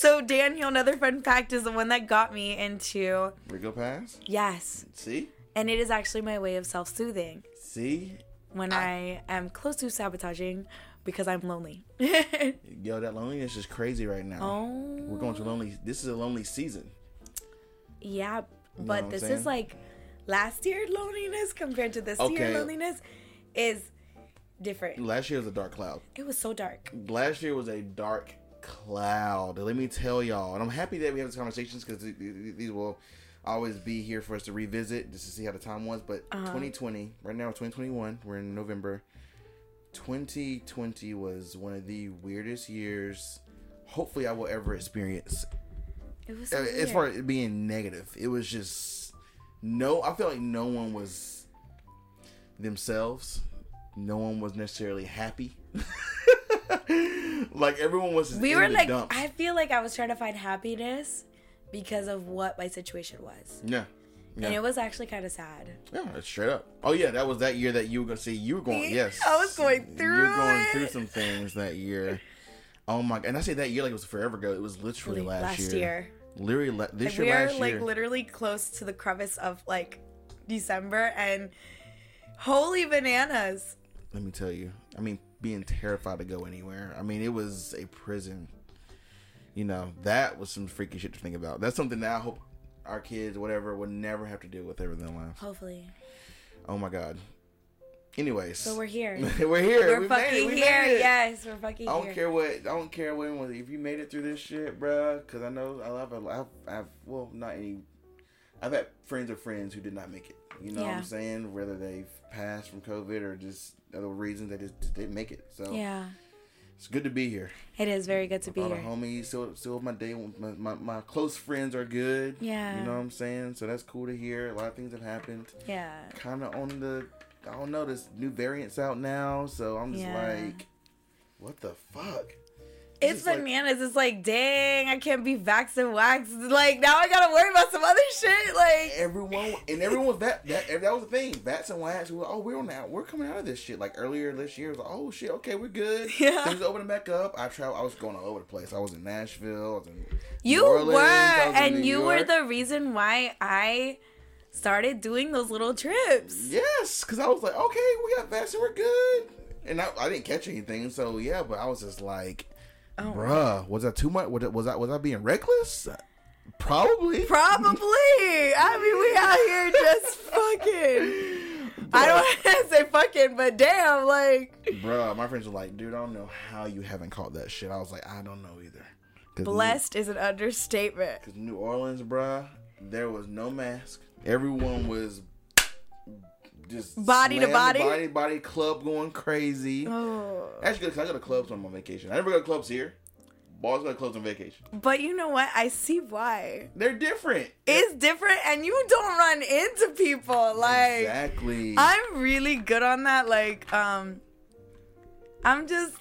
So Daniel, another fun fact is the one that got me into
Rigo Pass.
yes,
See,
and it is actually my way of self-soothing
see,
when I am close to sabotaging because I'm lonely.
yo, that loneliness is crazy right now.
oh,
We're going to lonely. This is a lonely season.
yeah, but
I'm
this
saying?
is like last year loneliness compared to this
Okay.
year loneliness is different.
Last year was a dark cloud.
It was so dark.
Last year was a dark cloud. Let me tell y'all, and I'm happy that we have these conversations because these will always be here for us to revisit just to see how the time was. But
Uh-huh.
2020, right now, 2021, we're in November. 2020 was one of the weirdest years. Hopefully, I will ever experience
It was so
Uh, as far as being negative, it was just no. I feel like no one was themselves. No one was necessarily happy. like everyone was.
We were like
dumps.
i feel like i was trying to find happiness because of what my situation was
yeah,
and it was actually kind of sad.
Yeah, it's straight up. Oh yeah, that was that year that you were gonna see. You were going. Yes,
I was going through.
You're
going
through some things that year. Oh my! God, and I say that year like it was forever ago. It was literally last,
last
year.
year.
Literally la- this
Like,
year,
we are like literally close to the crevice of like December, and holy bananas!
Let me tell you. I mean, being terrified to go anywhere. I mean, it was a prison. You know, that was some freaky shit to think about. That's something that I hope our kids, whatever, would never have to deal with ever in their lives.
Hopefully,
Oh my god. Anyways,
so we're here.
we're here.
We're
we
fucking
made it. We
here.
made it.
Yes, we're fucking
I don't
here.
care what. I don't care when. when- If you made it through this shit, bruh, because I know I love. I've, I've. Well, not any. I've had friends of friends who did not make it. You know what I'm saying? Whether they've passed from COVID or just other reasons, they just, just didn't make it. So
Yeah,
it's good to be here.
it is very good to be
All the
here.
homies, still, still my day. My, my, my close friends are good.
Yeah.
You know what I'm saying? So that's cool to hear. A lot of things have happened.
Yeah,
Kind of on the. I don't know. There's new variants out now, so I'm just
Yeah.
like, what the fuck?
It's
It's like-
bananas. it's like, dang, I can't be vaxxed and waxed. Like now, I gotta worry about some other shit. Like,
everyone and everyone was that that that was the thing. Bats and wax. We were, oh, we're on that. We're coming out of this shit. Like earlier this year, it was like, oh shit, okay, we're good.
Yeah.
things opening back up. I travel. I was going all over the place. I was in Nashville. I was in New Orleans,
were, and you were the reason why I started doing those little trips.
yes, because I was like, okay, we got and we're good. And I, I didn't catch anything, so yeah. But I was just like,
Oh.
bruh, was that too much? Was, that was I was I being reckless? Probably.
Probably. I mean, we out here just fucking. I don't want to say fucking, but damn, like
Bruh, my friends were like, dude, I don't know how you haven't caught that shit. I was like, I don't know either. 'Cause New-
blessed is an understatement.
Cause New Orleans, bruh, there was no mask. Everyone was just
Body to body?
body, body, club going crazy.
Oh.
Actually, cause I go to clubs when I'm on vacation. I never go to clubs here. Balls go to clubs on vacation.
But you know what? I see why.
They're different.
It's different, and you don't run into people. Like
exactly.
I'm really good on that. Like, um, I'm just,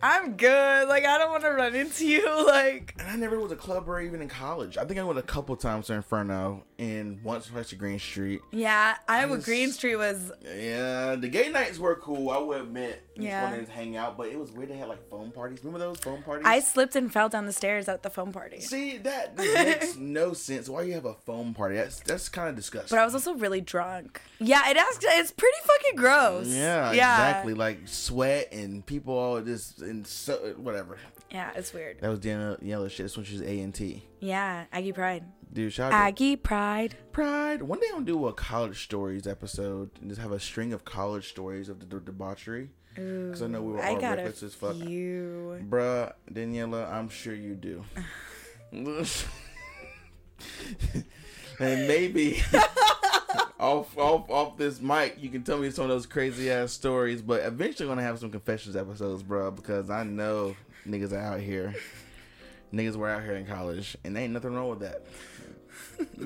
I'm good. Like, I don't want to run into you. Like,
and I never was a clubber even in college. I think I went a couple times to Inferno and once twice to Green Street.
yeah, Iowa
just-
Green Street was.
Yeah, the gay nights were cool. I would admit.
Yeah.
wanted to hang out, but it was weird. They had like foam parties. Remember those foam parties?
I slipped and fell down the stairs at the foam party.
See that makes no sense. Why you have a foam party? That's that's kind of disgusting.
But I was also really drunk. Yeah, it asked. It's pretty fucking gross.
yeah, exactly. Like sweat and people all just and so whatever.
Yeah, it's weird.
That was Danielle yellow shit. This one she's A and T.
Yeah, Aggie Pride.
Dude, shout out
Aggie Pride.
Pride. One day I'll do a college stories episode and just have a string of college stories of the de- debauchery. Because I know we were all reckless as fuck.
few.
Bruh, Daniela, I'm sure you do. and maybe off off off this mic, you can tell me some of those crazy ass stories. But eventually, I'm gonna have some confessions episodes, bruh, because I know niggas are out here. Niggas were out here in college, and ain't nothing wrong with that.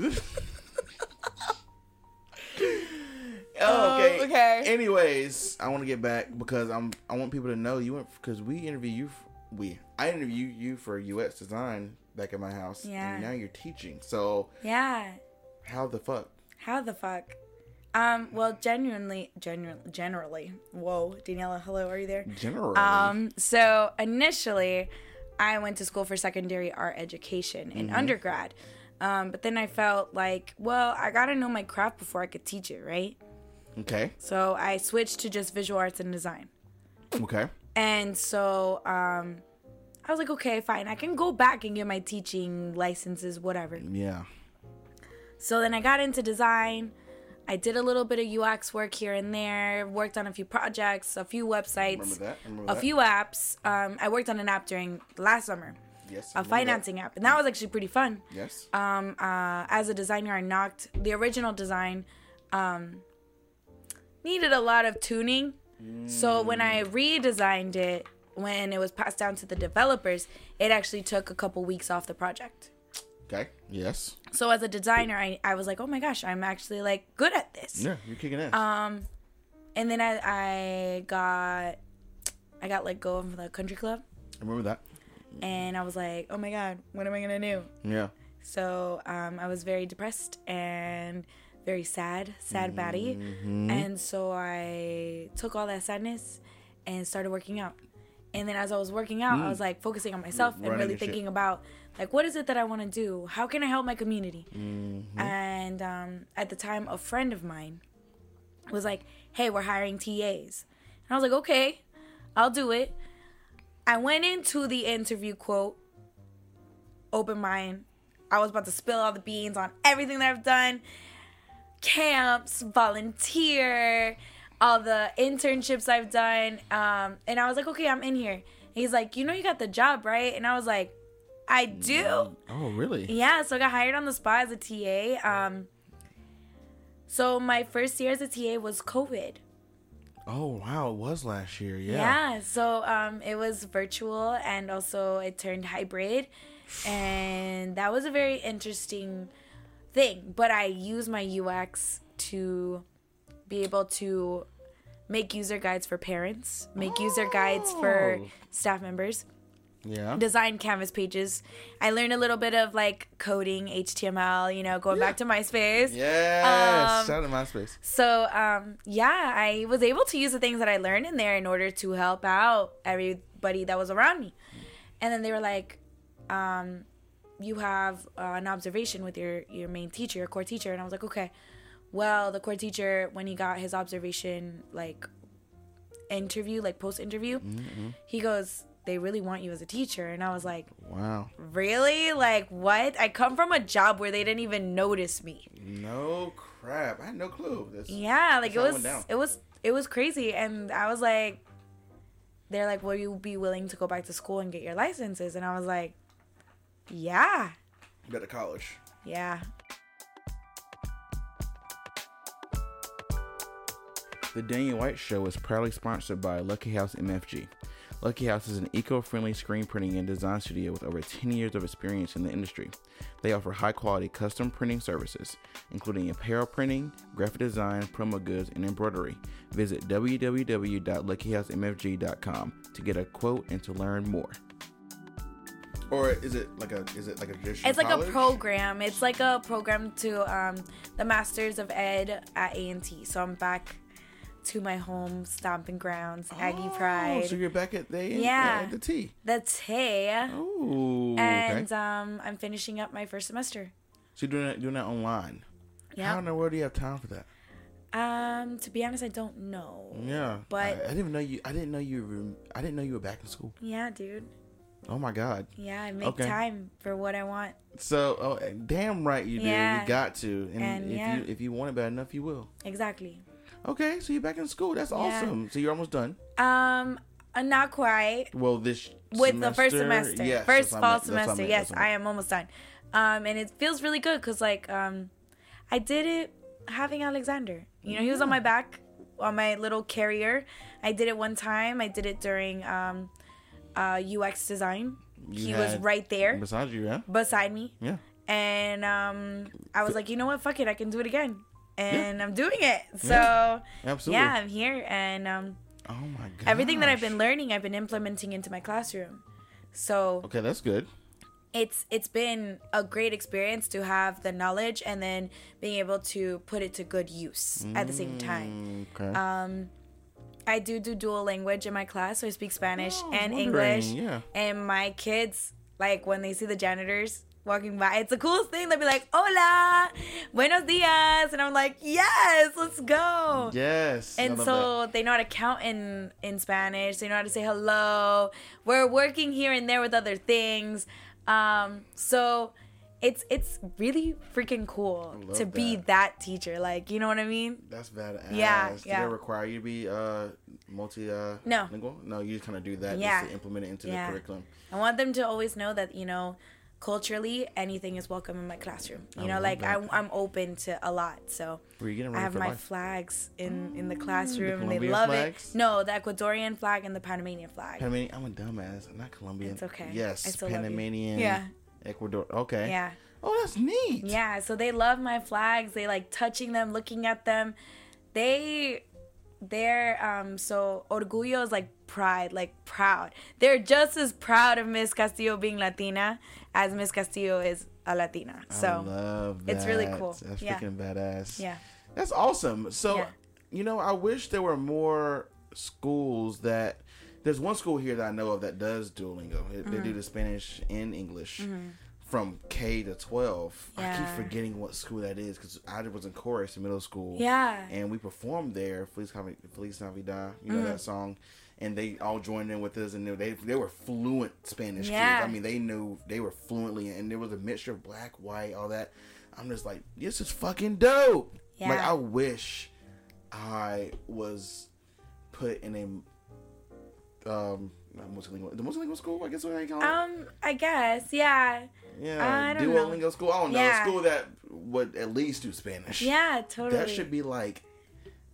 oh, okay.
Oh, okay.
Anyways, I want to get back because I'm. I want people to know you went because we interview you. f- We I interviewed you for UX design back at my house.
Yeah.
And now you're teaching. So
Yeah.
how the fuck?
How the fuck? Um. Well, genuinely, genuinely, generally. Whoa, Daniela. Hello. Are you there?
Generally.
Um, so initially, I went to school for secondary art education in undergrad. Um, but then I felt like, well, I gotta know my craft before I could teach it, right?
okay.
So I switched to just visual arts and design.
Okay.
And so um, I was like, okay, fine. I can go back and get my teaching licenses, whatever.
Yeah.
So then I got into design. I did a little bit of UX work here and there, worked on a few projects, a few websites,
Remember that? Remember
a
that?
few apps. Um, I worked on an app during last summer,
Yes.
a financing app, and that was actually pretty fun.
Yes.
Um, uh, as a designer, I knocked the original design. Um, needed a lot of tuning, so when I redesigned it, when it was passed down to the developers, it actually took a couple weeks off the project.
okay. Yes.
So as a designer, I, I was like, oh my gosh, I'm actually like good at this.
Yeah. You're kicking ass.
Um, and then I, I got I got let go from the country club,
remember that?
And I was like, oh my god, what am I gonna do?
Yeah.
So um, I was very depressed and very sad, sad baddie.
Mm-hmm.
And so I took all that sadness and started working out. And then as I was working out, I was like focusing on myself and
Mm.
Really
and shit.
thinking about like what is it that I want to do? How can I help my community?
Mm-hmm.
And um, at the time, a friend of mine was like, "Hey, we're hiring TAs," and I was like, "Okay, I'll do it." I went into the interview quote, open mind. I was about to spill all the beans on everything that I've done, camps, volunteer, all the internships I've done, um, and I was like, "Okay, I'm in here." He's like, "You know, you got the job, right?" And I was like, "I do."
Oh, really?
Yeah, so I got hired on the spot as a TA. Um, so my first year as a TA was COVID.
Oh, wow. It was last year. Yeah.
Yeah, so um, it was virtual and also it turned hybrid, and that was a very interesting thing. But I use my UX to be able to make user guides for parents, make user guides for
Oh.
staff members.
Yeah.
design canvas pages. I learned a little bit of like coding, HTML, you know, going back to MySpace.
Yes.
Um,
Shout out to MySpace.
So, um, yeah, I was able to use the things that I learned in there in order to help out everybody that was around me. And then they were like, um, you have uh, an observation with your, your main teacher, your core teacher. And I was like, okay. Well, the core teacher, when he got his observation, like, interview, like post interview, he goes, they really want you as a teacher. And I was like,
Wow.
really? Like, what? I come from a job where they didn't even notice me.
No crap. I had no clue. That's,
Yeah, like it
it
was it was it was crazy and I was like they're like, "Will you be willing to go back to school and get your licenses?" And I was like, "Yeah."
Go to college.
Yeah.
The Daniel White Show is proudly sponsored by Lucky House MFG. Lucky House is an eco friendly screen printing and design studio with over 10 years of experience in the industry. They offer high quality custom printing services, including apparel printing, graphic design, promo goods, and embroidery. Visit www.luckyhousemfg.com to get a quote and to learn more. Or is it like a is it like a traditional
It's like
college?
a program. It's like a program to um the Masters of Ed at A&T. So I'm back to my home stomping grounds, Aggie Pride.
Oh,
Pride.
So you're back at the
Yeah.
at the T.
the Tay.
Oh,
And
okay.
um I'm finishing up my first semester.
So you're doing that doing that online.
Yeah.
How in the world do you have time for that?
Um, to be honest, I don't know.
Yeah,
But-
I, I didn't know you. I didn't know you. Were, I didn't know you were back in school.
Yeah, dude.
Oh my god.
Yeah, I make
Okay.
time for what I want.
So, oh, damn right you do.
Yeah.
You got to. And,
And,
if
yeah.
you if you want it bad enough, you will.
Exactly.
Okay, so you're back in school. That's
Yeah.
awesome. So you're almost done.
Um, uh, not quite
Well, this
with the first semester,
Yes,
first
that's what I
fall
meant. That's what I
semester.
meant.
Yes, I am almost done. Um, and it feels really good because like um, I did it having Alexander. You know, he was on my back on my little carrier. I did it one time. I did it during um, uh, UX design.
You
he was right there
Beside you, yeah,
beside me.
yeah.
and um, I was like, you know what, fuck it, I can do it again, and I'm doing it. So
Absolutely.
yeah, I'm here, and um,
Oh my god.
everything that I've been learning, I've been implementing into my classroom. So
Okay, that's good.
it's it's been a great experience to have the knowledge and then being able to put it to good use at the same time.
Okay.
Um, I do do dual language in my class, so I speak Spanish
Oh,
and English.
yeah.
And my kids, like when they see the janitors walking by, it's the coolest thing. They'll be like, "Hola, buenos dias," and I'm like, "Yes, let's go."
yes.
And so they know how to count in in Spanish. They know how to say hello. We're working here and there with other things. Um, so it's it's really freaking cool to be
that.
that teacher. Like, you know what I mean?
That's badass.
Yeah,
Do
yeah.
they require you to be uh multi uh
No.
lingual? No, you just kind of do that
Yeah.
just to implement it into
Yeah.
the curriculum.
I want them to always know that you know, culturally, anything is welcome in my classroom. You
I
know, like
that.
I'm, I'm open to a lot. So
Were you getting
I have my
life?
flags in in the classroom. and they love
flags?
it. No, the Ecuadorian flag and the Panamanian flag.
Panamanian. I'm a dumbass. I'm not Colombian.
It's okay.
Yes,
I.
Panamanian.
Yeah.
Ecuador. Okay.
Yeah.
Oh, that's neat.
Yeah, so they love my flags. They like touching them, looking at them. They they're um so orgullo is like pride, like proud. They're just as proud of Miss Castillo being Latina as Miss Castillo is a Latina.
I
So it's really cool.
That's
Yeah.
freaking badass.
yeah,
That's awesome. So,
Yeah.
you know, I wish there were more schools that. There's one school here that I know of that does Duolingo. They
Mm-hmm.
do the Spanish and English from K to 12. I keep forgetting what school that is because I was in chorus in middle school.
yeah,
And we performed there, Feliz, Feliz Navidad, you know
Mm-hmm.
that song. And they all joined in with us, and they they were fluent Spanish
Yeah.
kids. I mean, they knew they were fluently, and there was a mixture of black, white, all that. I'm just like, this is fucking dope. Like, I wish I was put in a um multilingual, the multilingual school. I guess what I call it.
um, I guess, yeah,
yeah,
I don't know.
Duolingo school. I don't know.
Yeah.
A school that would at least do Spanish.
yeah, totally.
That should be like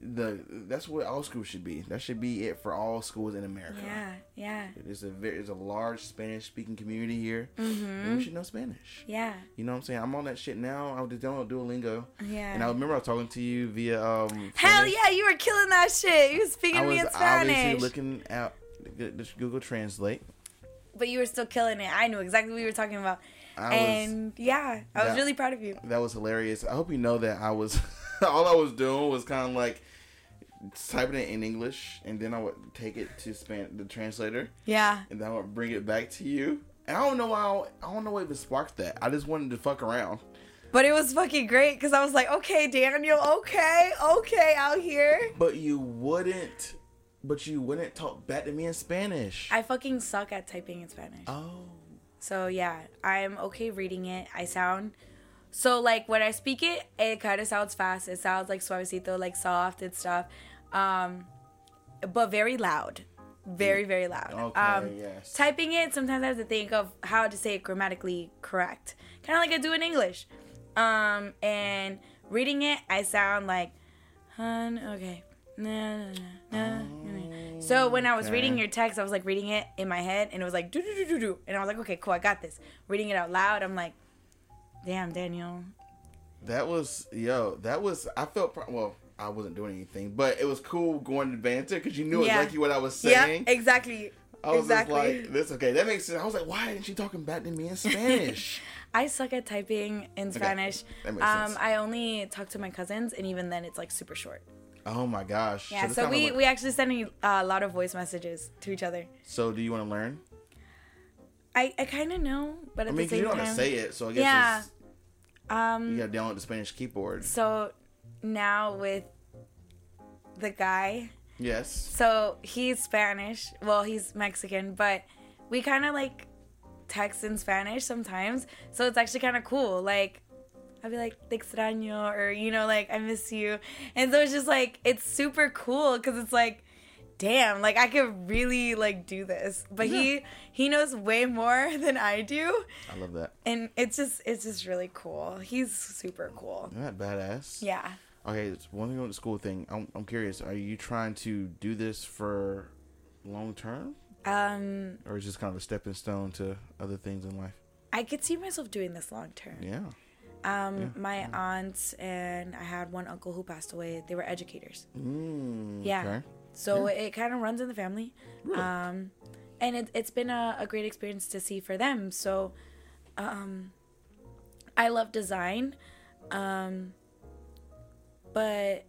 the. That's what all schools should be. That should be it for all schools in America.
yeah, yeah,
There's a very, there's a large Spanish speaking community here.
Mm-hmm.
We should know Spanish.
yeah,
You know what I'm saying? I'm on that shit now. I just download Duolingo.
yeah.
And I remember I was talking to you via um.
Hell
Spanish.
yeah, you were killing that shit. You were speaking to
was
me in Spanish.
I was obviously looking at just Google Translate.
but you were still killing it. I knew exactly what you were talking about,
I was
and yeah, I was really proud of you.
that was hilarious. I hope you know that I was all I was doing was kind of like typing it in English, and then I would take it to span the translator,
Yeah,
and then I would bring it back to you. And I don't know why I don't know what even sparked that. I just wanted to fuck around.
but it was fucking great because I was like, okay, Daniel, okay, okay, out here.
But you wouldn't. But you wouldn't talk back to me in Spanish.
I fucking suck at typing in Spanish.
oh.
So yeah, I'm okay reading it. I sound so like when I speak it, it kind of sounds fast. It sounds like suavecito, like soft and stuff, um, but very loud, very very loud.
Okay,
um,
yes.
Typing it, sometimes I have to think of how to say it grammatically correct, kind of like I do in English. Um, and reading it, I sound like, hun, okay. Nah, nah, nah, nah. So when I was
Okay.
reading your text, I was like reading it in my head, and it was like do do do do do, and I was like, okay, cool, I got this. Reading it out loud, I'm like, damn, Daniel.
That was yo. That was. I felt well. I wasn't doing anything, but it was cool going to banter because you knew
Yeah.
exactly what I was saying.
Yeah, exactly.
I was
exactly.
just like, "This okay? That makes sense." I was like, "Why isn't she talking back to me in Spanish?"
I suck at typing in Spanish.
that makes
um,
sense.
I only talk to my cousins, and even then, it's like super short.
oh my gosh!
Yeah,
this
so, we,
like-
we actually send a lot of voice messages to each other.
So do you want to learn?
I, I kind of know, but
I
at
mean,
the
'cause you don't
time,
want to say it, so I guess
Yeah.
it's,
um,
you got to download the Spanish keyboard.
so now with the guy,
Yes.
so he's Spanish. Well, he's Mexican, but we kind of like text in Spanish sometimes. So it's actually kind of cool. Like, I'd be like, te extraño, or, you know, like, I miss you. And so it's just like, it's super cool because it's like, damn, like, I could really, like, do this. But he, he knows way more than I do.
I love that.
And it's just, it's just really cool. He's super cool.
That badass?
Yeah.
Okay, it's one thing on the school thing. I'm, I'm curious. Are you trying to do this for long term,
Um,
or is this kind of a stepping stone to other things in life?
I could see myself doing this long term.
Yeah.
Um, my aunts and I had one uncle who passed away. They were educators.
Mm,
Yeah.
Okay.
So it kind of runs in the family.
Really?
Um, and it, it's been a, a great experience to see for them. So, um, I love design. Um, but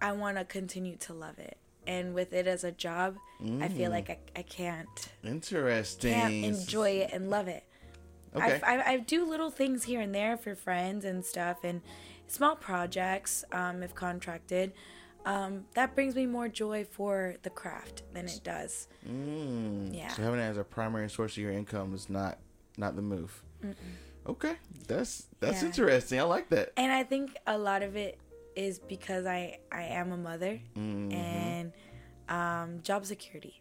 I want to continue to love it. And with it as a job, I feel
Mm.
like I, I can't,
Interesting.
can't enjoy it and love it.
Okay.
I, I, I do little things here and there for friends and stuff and small projects um, if contracted. Um, that brings me more joy for the craft than it does.
Mm.
Yeah.
So having it as a primary source of your income is not not the move. Okay, that's that's
Yeah.
interesting. I like that.
And I think a lot of it is because I, I am a mother
Mhm.
and um, job security.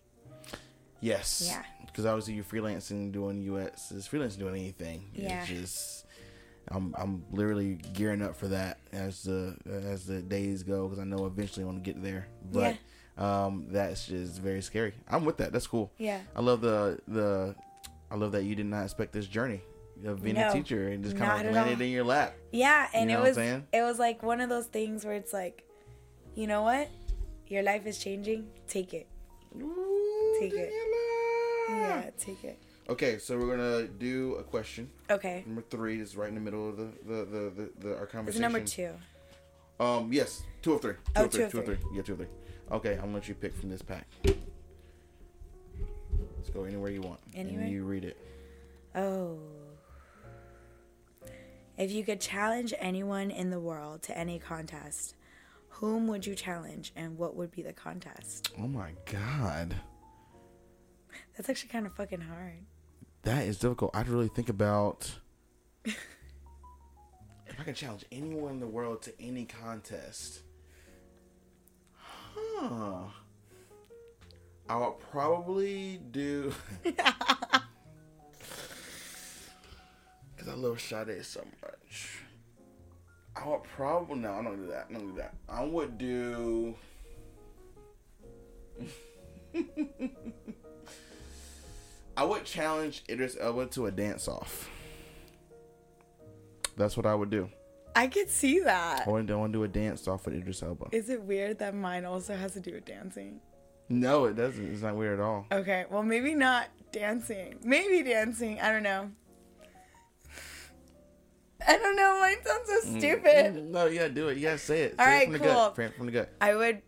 Yes.
Yeah.
Because obviously you're freelancing doing UX is freelancing doing anything.
Yeah.
It's just I'm I'm literally gearing up for that as the as the days go because I know eventually I want to get there. But um that's just very scary. I'm with that. That's cool.
Yeah.
I love the the I love that you did not expect this journey of being a teacher and just kind of landed in your lap.
Yeah, and
know
it was it was like one of those things where it's like, you know what? Your life is changing. Take it.
Ooh,
Take it. Yeah, take it.
Okay, so we're gonna do a question.
Okay.
Number three is right in the middle of the the the, the, the our
It's
conversation.
number two.
Um, yes, two of three. Two
Oh,
of three.
two of
two of
three.
three. Yeah, two of three. Okay, I'm gonna let you pick from this pack. Let's go anywhere you want.
Anywhere?
And you read it.
Oh. If you could challenge anyone in the world to any contest, whom would you challenge and what would be the contest?
Oh my god,
That's actually kind of fucking hard.
that is difficult. I'd really think about if I can challenge anyone in the world to any contest. Huh. I would probably do. Because I love Sade so much. I would probably. No, I don't do that. I don't do that. I would do. I would challenge Idris Elba to a dance off. That's what I would do.
I could see that.
I want to, I want to do a dance off with Idris Elba.
Is it weird that mine also has to do with dancing?
No, it doesn't. It's not weird at all.
Okay, well, maybe not dancing. Maybe dancing. I don't know. I don't know. Mine sounds so stupid.
No, yeah, do it. Yeah, say it.
All
say
right,
it from the
cool.
gut. From, from the gut.
I would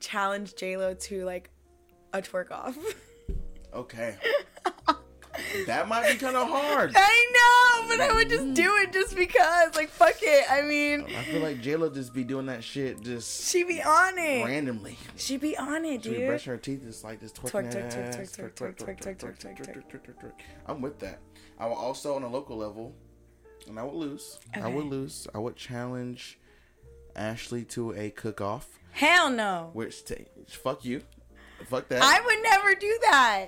challenge J Lo to like a twerk off.
Okay. that might be kind of hard.
I know, but I would just do it just because. Like, fuck it. I mean,
I feel like J Lo just be doing that shit just
she be on it.
randomly.
She be on it,
She be
dude.
brushing her teeth just like this
Twerk, twerk, twerk,
ass.
twerk, twerk, twerk, twerk, twerk, twerk, twerk,
twerk, twerk. I'm with that. I will also on a local level, and I would lose. I would lose. I would challenge Ashley to a cook-off,
Hell no.
which t- fuck you, fuck that.
I would never do that.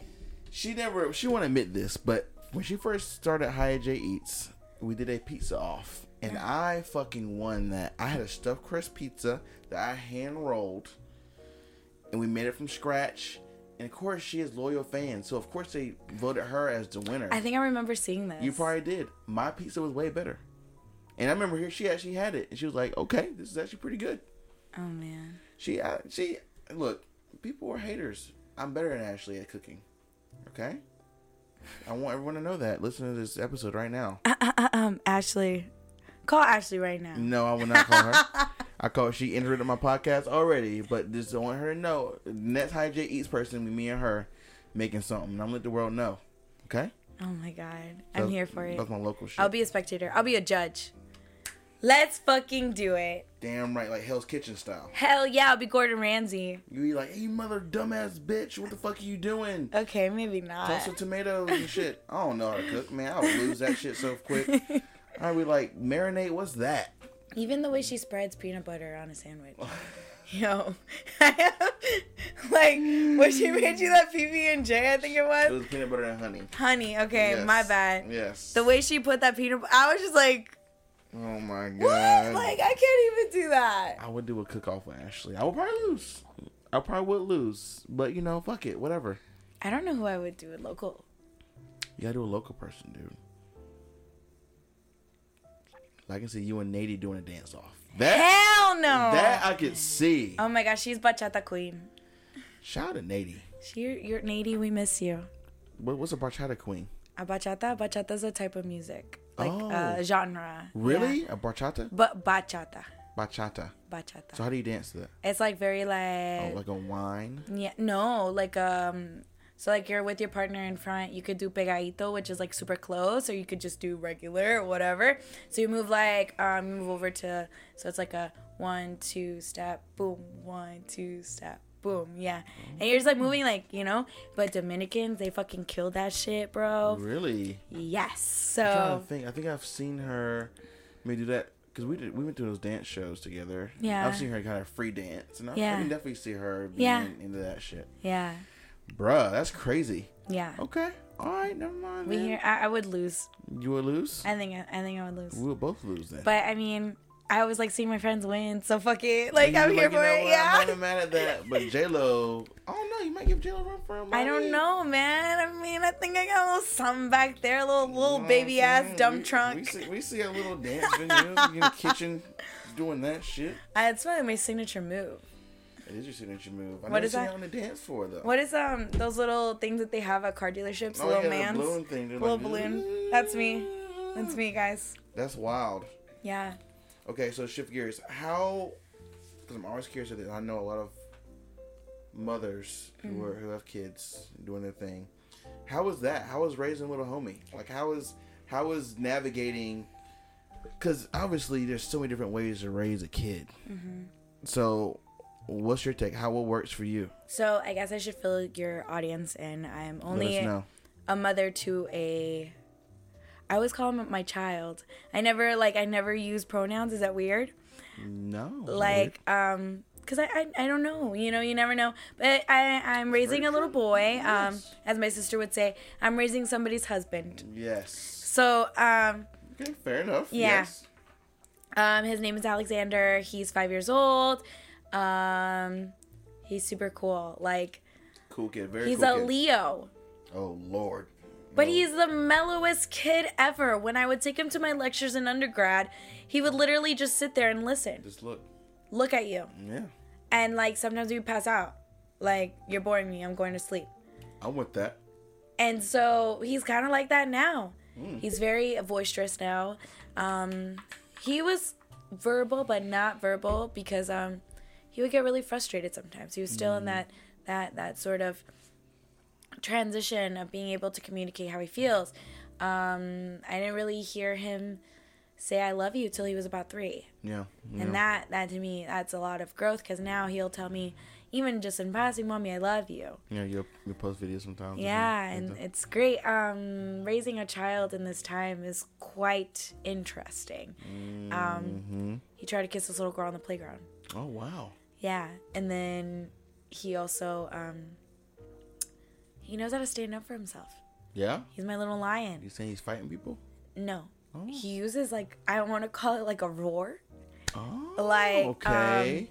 She never. She won't admit this, but when she first started High J Eats, we did a pizza off, and I fucking won that. I had a stuffed crust pizza that I hand rolled, and we made it from scratch. And of course, she is loyal fan, so of course they voted her as the winner.
I think I remember seeing this.
you probably did. My pizza was way better, and I remember here she actually had it, and she was like, "Okay, this is actually pretty good."
Oh man.
She, uh, she, look, people are haters. I'm better than Ashley at cooking. Okay? I want everyone to know that. Listen to this episode right now.
Um, Ashley, call Ashley right now.
No, I will not call her. I call she entered in my podcast already, but just want her to know. Next High J Eats person, be me and her making something. And I'm gonna let the world know. Okay?
Oh my god, I'm here for it.
That's my local shit.
I'll be a spectator. I'll be a judge. Let's fucking do it.
Damn right, like Hell's Kitchen style.
Hell yeah, I'll be Gordon Ramsay.
You be like, hey, mother dumbass bitch, what the fuck are you doing?
Okay, maybe not.
Toasted tomatoes and shit. I don't know how to cook, man. I would lose that shit so quick. I would be like, marinate, what's that?
Even the way she spreads peanut butter on a sandwich. Yo, like when she made you that PB and J, I think it was.
It
was
peanut butter and honey.
honey. Okay,
Yes.
my bad.
Yes.
The way she put that peanut, I was just like,
oh my god.
what? Like I can't even do that.
I would do a cook off with Ashley. I would probably lose. I probably would lose. But you know, fuck it, whatever.
I don't know who I would do it local.
You gotta do a local person, dude. I can see you and Nady doing a dance off. That
Hell no.
that I could see.
oh my gosh, she's bachata queen.
Shout out to Nady.
She, you're, Nady. We miss you.
What, what's a bachata queen?
A bachata, bachata's a type of music, like
Oh.
uh, genre.
Really?
Yeah.
A bachata?
But bachata,
Bachata.
bachata.
So how do you dance to that?
It's like very like,
Oh, like a wine.
yeah, no, like um, so like you're with your partner in front. You could do pegadito, which is like super close, or you could just do regular or whatever. So you move like um, you move over to, so it's like a one two step, boom, one two step. Boom, yeah, and you're just like moving like you know, but Dominicans they fucking kill that shit, bro.
Really?
Yes, so
to think. I think I've seen her maybe do that because we did. We went to those dance shows together.
Yeah.
I've seen her kind of free dance, and I, I can definitely see her being
Yeah.
into that shit.
yeah,
Bruh, that's crazy.
yeah.
Okay, all right, never mind.
We
man.
here. I, I would lose.
You would lose.
I think. I, I think I would lose.
We would both lose then.
But I mean, I always like seeing my friends win. So fuck it. Like I'm
like,
here for it.
what,
Yeah.
I'm not even mad at that. But J Lo, I don't know. You might give J Lo run for her
I don't know, man. I mean, I think I got a little something back there, a little
You know
little baby ass dumb
We-
trunk.
We see, we see a little dance videos in the kitchen doing that shit.
I, it's probably my signature move.
It is your signature move. I
What
never
is that?
you on the dance floor though.
What is um those little things that they have at car dealerships?
Oh,
little
yeah,
mans,
balloon thing. They're
little
like,
balloon. That's me. That's me, guys.
That's wild.
Yeah.
Okay, so shift gears. How? Because I'm always curious. I know a lot of mothers
Mm-hmm.
who are who have kids doing their thing. How was that? How was raising a little homie? Like how was how was navigating? Because obviously there's so many different ways to raise a kid.
Mm-hmm.
So, what's your take? How what works for you?
So I guess I should fill your audience in. I am only
us
a mother to a. I always call him my child. I never like I never use pronouns. Is that weird?
No.
like um because I, I i don't know you know you never know but i i'm raising a little boy um as my sister would say i'm raising somebody's husband.
Yes.
so um
Okay, fair enough.
Yeah.
Yes.
um his name is alexander he's five years old um he's super cool like
Cool kid. Very
he's
cool
a
kid.
leo
Oh Lord.
But he's the mellowest kid ever. When I would take him to my lectures in undergrad, he would literally just sit there and listen,
Just look.
look at you.
Yeah.
And like sometimes we pass out. Like, you're boring me, I'm going to sleep.
I'm with that.
And so he's kind of like that now.
Hmm.
He's very boisterous now. Um, he was verbal, but not verbal because um, he would get really frustrated sometimes. He was still
Hmm.
in that that that sort of transition of being able to communicate how he feels. Um, I didn't really hear him say "I love you" till he was about three,
Yeah. yeah.
and that that to me that's a lot of growth because now he'll tell me even just in passing, "Mommy, I love you."
Yeah, you you post videos sometimes.
Yeah, and it's great. Um, raising a child in this time is quite interesting. Um,
Mhm.
he tried to kiss this little girl on the playground.
Oh wow.
Yeah, and then he also um, he knows how to stand up for himself.
Yeah.
He's my little lion.
You saying he's fighting people?
No,
Oh.
he uses like I don't want to call it like a roar.
Oh.
Like,
okay.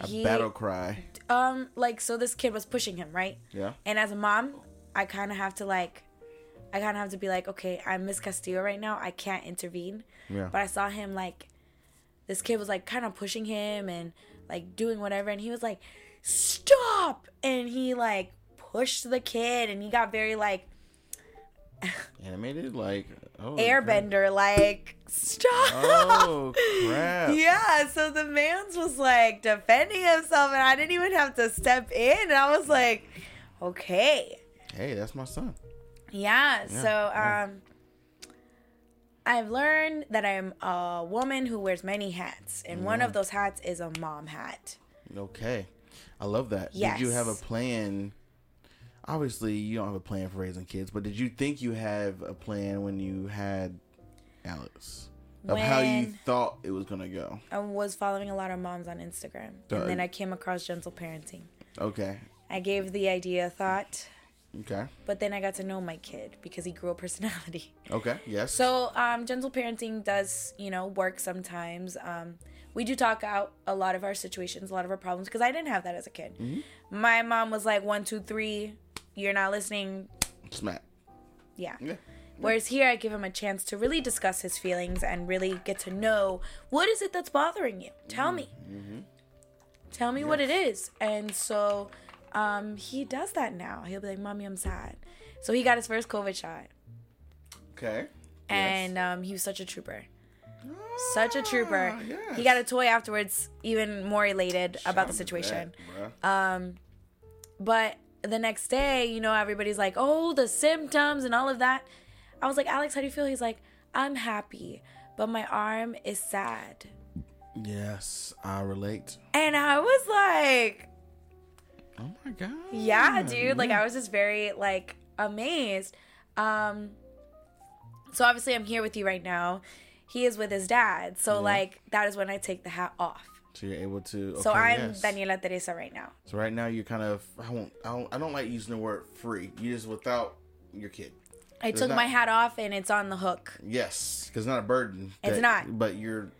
a
He
battle cry.
um like so this kid was pushing him right,
Yeah.
and as a mom, I kind of have to like. I kind of have to be like, okay, I'm Miss Castillo right now. I can't intervene.
Yeah.
But I saw him like, this kid was like kind of pushing him and like doing whatever, and he was like, stop! And he like pushed the kid, and he got very like
Animated like oh
airbender, like stop!
Oh crap.
Yeah, so the man's was like defending himself, and I didn't even have to step in. And I was like, okay.
Hey, that's my son.
Yeah, so
yeah.
um I've learned that I'm a woman who wears many hats, and one of those hats is a mom hat.
Okay. I love that. Yes. Did you have a plan? Obviously, you don't have a plan for raising kids, but did you think you have a plan when you had Alex? Of how you thought it was gonna go.
I was following a lot of moms on Instagram,
Uh,
and then I came across gentle parenting.
Okay.
I gave the idea a thought,
Okay.
but then I got to know my kid because he grew a personality.
Okay. Yes.
So, um, gentle parenting does, you know, work sometimes. Um, we do talk out a lot of our situations, a lot of our problems, because I didn't have that as a kid. My mom was like, one, two, three, you're not listening.
smack.
Yeah.
Yeah.
Whereas here, I give him a chance to really discuss his feelings and really get to know what is it that's bothering you. Tell me. Tell me what it is. And so um, he does that now. He'll be like, Mommy, I'm sad. So he got his first COVID shot.
Okay.
And um, he was such a trooper. Such a trooper.
Ah, yes.
He got a toy afterwards, even more elated about the situation.
that, bruh.
But the next day, you know, everybody's like, oh, the symptoms and all of that. I was like, Alex, how do you feel? He's like, I'm happy, but my arm is sad.
yes, I relate.
And I was like,
Oh my god.
yeah, dude. Like, I was just very, like, amazed. Um, so obviously, I'm here with you right now. He is with his dad. So, like, that is when I take the hat off.
So you're able to.
so I'm
yes.
Daniela Teresa right now.
So right now you're kind of. I won't. I don't. I don't like using the word free. You just without your kid.
I
There's
took
not-
my hat off and it's on the hook.
Yes, because not a burden.
It's not.
But you're.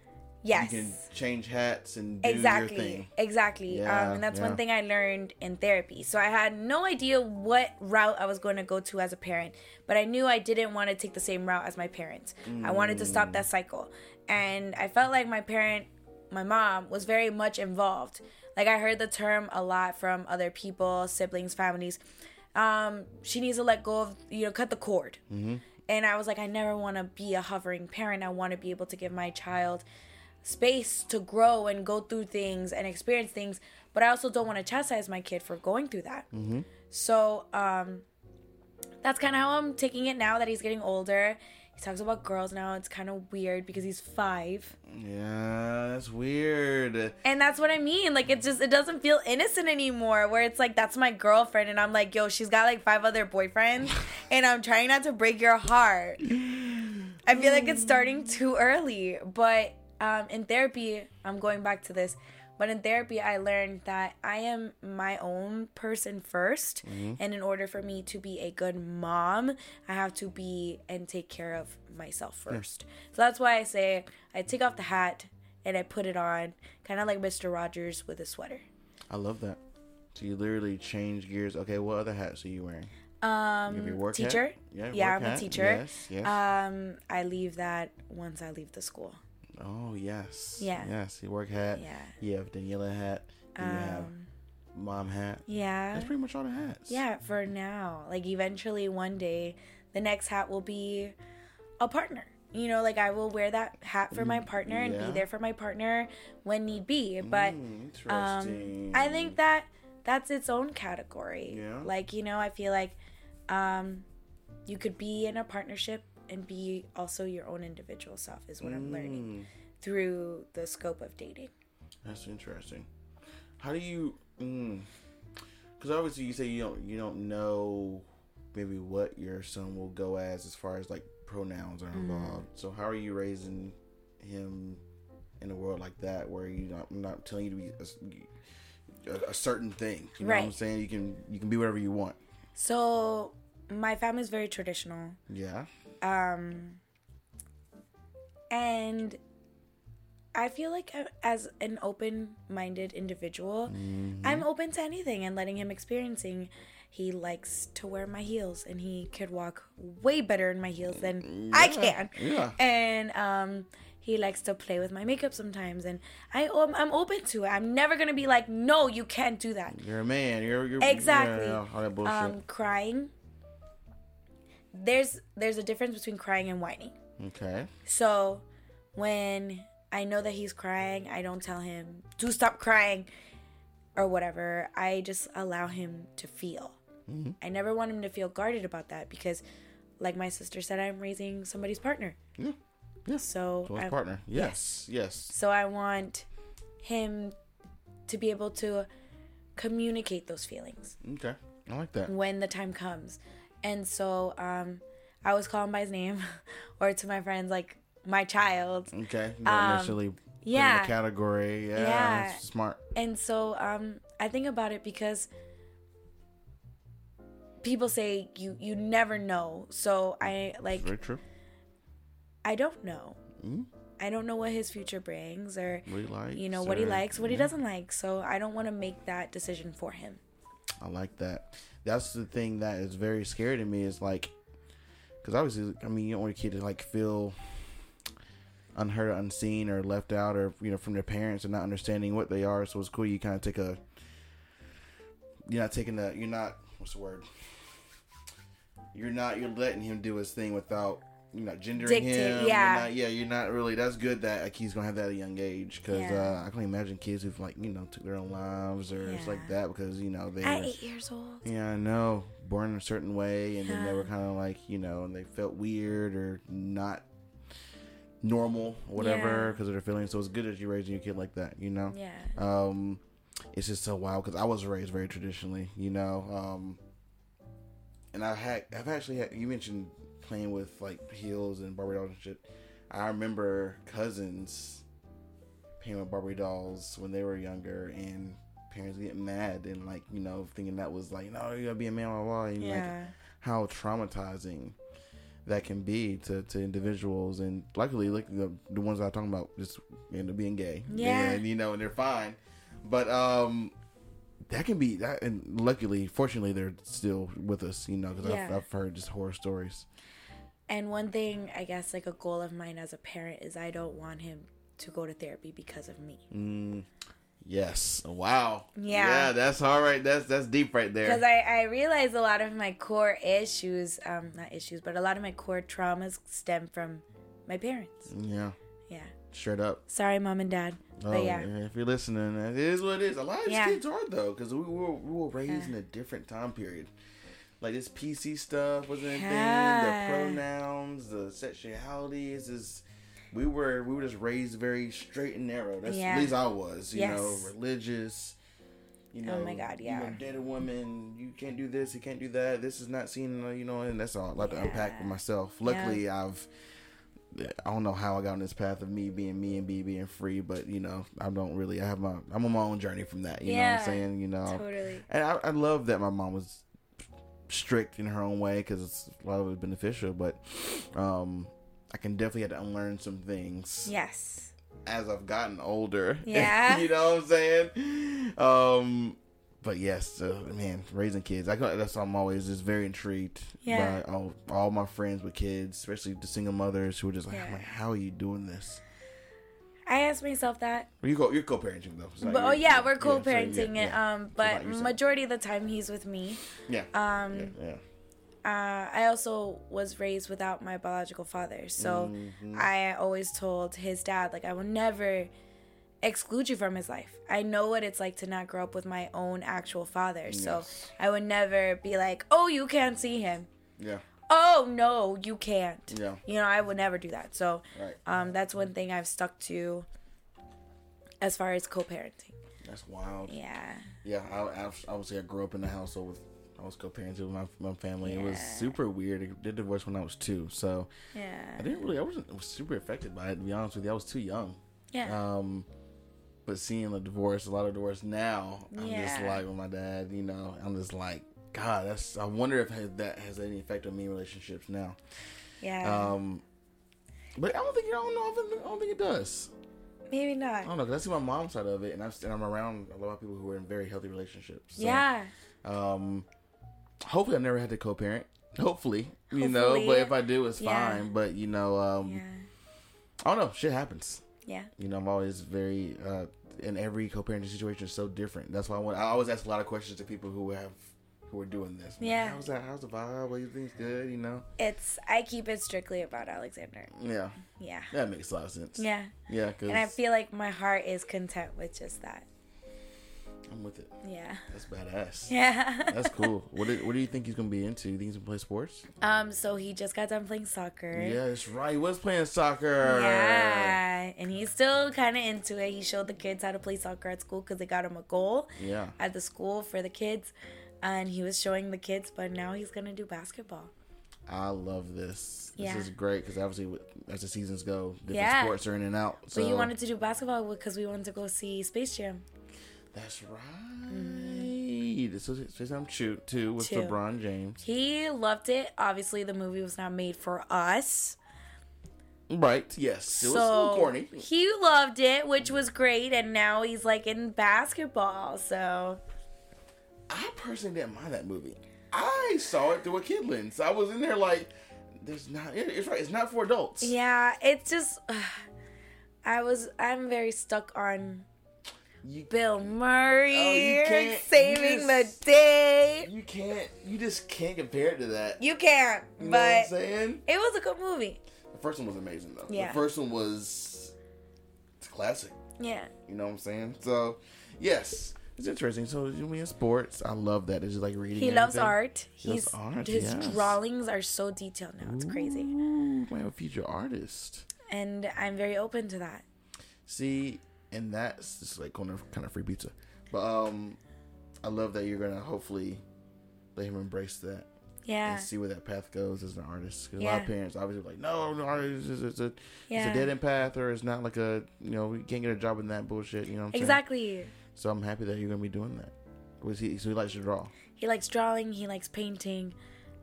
Yes.
You can change hats and do
exactly
your thing.
exactly
Yeah,
um, and that's
yeah.
one thing i learned in therapy so i had no idea what route i was going to go to as a parent but i knew i didn't want to take the same route as my parents i wanted to stop that cycle and i felt like my parent my mom was very much involved. Like I heard the term a lot from other people, siblings, families. Um, she needs to let go of, you know, cut the cord. And I was like, I never want to be a hovering parent. I want to be able to give my child space to grow and go through things and experience things. But I also don't want to chastise my kid for going through that. So um, that's kind of how I'm taking it now that he's getting older. He talks about girls now. It's kind of weird because he's five.
Yeah, that's weird.
And that's what I mean. Like it just it doesn't feel innocent anymore. Where it's like that's my girlfriend, and I'm like, yo, she's got like five other boyfriends, and I'm trying not to break your heart. I feel like it's starting too early. But um, in therapy, I'm going back to this. But in therapy, I learned that I am my own person 1st and in order for me to be a good mom, I have to be and take care of myself first. So that's why I say I take off the hat and I put it on, kind of like Mr. Rogers with a sweater.
I love that. So you literally change gears. Okay, what other hats are you wearing?
Um,
You your hat?
teacher.
Yeah,
yeah, I'm a teacher.
Yes, yes.
Um, I leave that once I leave the school.
Oh yes.
Yeah.
Yes, You work hat.
Yeah.
You have Daniela hat. Then you have
Um,
mom hat.
Yeah.
That's pretty much all the hats.
Yeah, for now. Like eventually one day the next hat will be a partner. You know, like I will wear that hat for my partner and
yeah.
be there for my partner when need be. But
Mm,
um. I think that that's its own category.
Yeah.
Like, you know, I feel like um you could be in a partnership and be also your own individual self is what I'm learning
Mm,
through the scope of dating.
that's interesting. How do you? Because obviously you say you don't you don't know maybe what your son will go as as far as like pronouns are
Mm-hmm.
involved. So how are you raising him in a world like that where you not I'm not telling you to be a, a, a certain thing. You know what I'm saying? You can you can be whatever you want.
So my family's very traditional.
Yeah.
Um and i feel like as an open-minded individual i'm open to anything and letting him experiencing he likes to wear my heels and he could walk way better in my heels than i can
yeah.
and um he likes to play with my makeup sometimes and i um, i'm open to it i'm never gonna be like no you can't do that
You're a man. You're, you're
Exactly.
Yeah, all that bullshit.
um crying there's there's a difference between crying and whining
okay.
So when I know that he's crying, I don't tell him to stop crying or whatever. I just allow him to feel. Mm-hmm. I never want him to feel guarded about that because, like my sister said, I'm raising somebody's partner.
Yeah. Yeah.
So,
So his
I,
partner. Yes. Yes.
so I want him to be able to communicate those feelings
Okay. I like that.
when the time comes. And so um, I always call him by his name or to my friends, like my child.
Okay. Don't
Um,
necessarily put in
yeah.
a category. Yeah.
Yeah.
Smart.
And so um, I think about it because people say you you never know. So I like
Very true.
I don't know.
Mhm.
I don't know what his future brings or
What he likes.
you know what he likes, what he doesn't like. So I don't want to make that decision for him.
I like that. That's the thing that is very scary to me is like, because obviously, I mean, you don't want your kid to like feel unheard, unseen, or left out, or you know, from their parents and not understanding what they are. So it's cool you kind of take a. You're not taking the. You're not. What's the word? You're not. You're letting him do his thing without. You're not gendering
Dictate,
him. You're
yeah.
not- yeah. You're not really. That's good that like he's gonna have that at a young age because
Yeah.
uh, I can imagine kids who've like you know took their own lives or it's like that because you know they.
At
were-
eight years old.
yeah, I know. Born a certain way, and then they were kind of like, you know, and they felt weird or not normal, or whatever,
Yeah.
because of their feelings. So it's good that you're raising your kid like that, you know.
Yeah.
Um, it's just so wild because I was raised very traditionally, you know. Um, and I had, I've actually had. You mentioned playing with like heels and Barbie dolls and shit. I remember cousins playing with Barbie dolls when they were younger, and parents getting mad and like you know thinking that was like, no, you gotta be a man, blah blah. And like how traumatizing that can be to, to individuals and luckily like the, the ones I'm talking about just end up being gay
Yeah.
and you know and they're fine but um that can be that and luckily fortunately they're still with us you know because
Yeah.
I've, I've heard just horror stories
And one thing, I guess, like a goal of mine as a parent is I don't want him to go to therapy because of me.
Mm, yes. Wow.
Yeah.
Yeah, that's all right. That's that's deep right there.
Because I, I realize a lot of my core issues, um, not issues, but a lot of my core traumas stem from my parents.
yeah.
Yeah.
Straight up.
Sorry, mom and dad.
Oh,
but yeah.
If you're listening, it is what it is. A lot of these
Yeah.
kids are though, because we were we were raised in a different time period. Like this PC stuff wasn't a thing. The pronouns, the sexualities is. We were we were just raised very straight and narrow. That's
Yeah.
at least I was. You know, religious. You know,
Oh my God, yeah.
You know, date a woman. You can't do this. You can't do that. This is not seen. uh, You know, and that's all I like to unpack for myself. Luckily, I've I don't know how I got on this path of me being me and B being free, but you know, I don't really. I have my. I'm on my own journey from that. You know what I'm saying? You know,
Totally.
and I, I love that my mom was strict in her own way because it's a lot of it beneficial. But um, I can definitely have to unlearn some things
Yes.
as I've gotten older.
Yeah.
you know what I'm saying? Um, but yes, uh, man, raising kids. I got- that's why I'm always just very intrigued
Yeah.
by all, all my friends with kids, especially the single mothers who are just like,
Yeah.
I'm like, how are you doing this?
I asked myself that.
Well, you go, you're co-parenting though. so
But oh yeah, we're co-parenting
yeah,
it.
yeah.
Um, but majority of the time he's with me.
yeah,
Um,
yeah, yeah.
uh, I also was raised without my biological father, so
Mhm.
I always told his dad like I will never exclude you from his life. I know what it's like to not grow up with my own actual father, so I would never be like, "Oh, you can't see him."
yeah,
Oh no, you can't.
yeah,
You know, I would never do that. So,
right.
um, that's one thing I've stuck to as far as co-parenting.
That's wild.
Yeah.
Yeah, I, I obviously I grew up in a household with I was co-parenting with my, my family. It was super weird. I did divorce when I was two, so
Yeah.
I didn't really I wasn't super affected by it. To be honest with you, I was too young.
Yeah.
Um, but seeing a divorce, a lot of divorce now, I'm just like with my dad. You know, I'm just like, God, that's. I wonder if that has any effect on me in relationships now.
yeah.
Um, but I don't think I don't know. I don't think, I don't think it does.
Maybe not.
I don't know because I see my mom's side of it, and I've and I'm around a lot of people who are in very healthy relationships. So,
yeah.
Um, hopefully, I've never had to co-parent. Hopefully, you know. But if I do, it's
Yeah.
fine. But you know, um,
Yeah.
I don't know. Shit happens.
Yeah.
You know, I'm always very. Uh, in every co-parenting situation is so different. That's why I, want, I always ask a lot of questions to people who have who are doing this. I'm like,
Yeah.
how's that? How's the vibe? What do you think's good? You know.
It's I keep it strictly about Alexander.
Yeah,
Yeah.
that makes a lot of sense.
Yeah.
Yeah, because
And I feel like my heart is content with just that.
I'm with it.
Yeah.
That's badass.
Yeah.
That's cool. What do, what do you think he's gonna be into? You think he's gonna play sports?
um so he just got done playing soccer.
Yeah, that's right. He was playing soccer.
Yeah, and he's still kind of into it. He showed the kids how to play soccer at school because they got him a goal
Yeah.
at the school for the kids, and he was showing the kids. But now he's gonna do basketball.
I love this.
Yeah.
This is great because obviously, as the seasons go, different
Yeah.
sports are in and out. So
But he wanted to do basketball because we wanted to go see Space Jam.
that's right. Mm-hmm. This is this I'm true too with
Two.
LeBron James.
He loved it. Obviously, the movie was not made for us.
Right. Yes. It was a
so
little corny.
he loved it, which was great. And now he's like in basketball. So
I personally didn't mind that movie. I saw it through a kid lens. I was in there like, there's not. It's right. It's not for adults.
yeah, it's just. I was. I'm very stuck on
You,
Bill Murray
Oh, you can't- you
saving
just-
the day.
you can't. You just can't compare it to that.
You can't,
You know what I'm saying?
it was a good movie.
The first one was amazing though.
Yeah.
The first one was. It's a classic.
Yeah,
You know what I'm saying? So, yes, it's interesting. So, you mean sports? I love that. It's just like reading.
he loves art.
He loves
He's
art,
his
yes.
drawings are so detailed now. It's crazy,
Ooh, man, a future artist.
and I'm very open to that.
See, and that's just like kind of kind of free pizza. But um, I love that you're gonna hopefully let him embrace that
Yeah,
and see where that path goes as an artist. 'Cause a lot
Yeah.
of parents obviously are like, no, no, artist is it's a it's a dead end path, or it's not like a you know you can't get a job in that bullshit. You know what I'm saying? So I'm happy that you're gonna be doing that. Was he? So he likes to draw.
He likes drawing. He likes painting.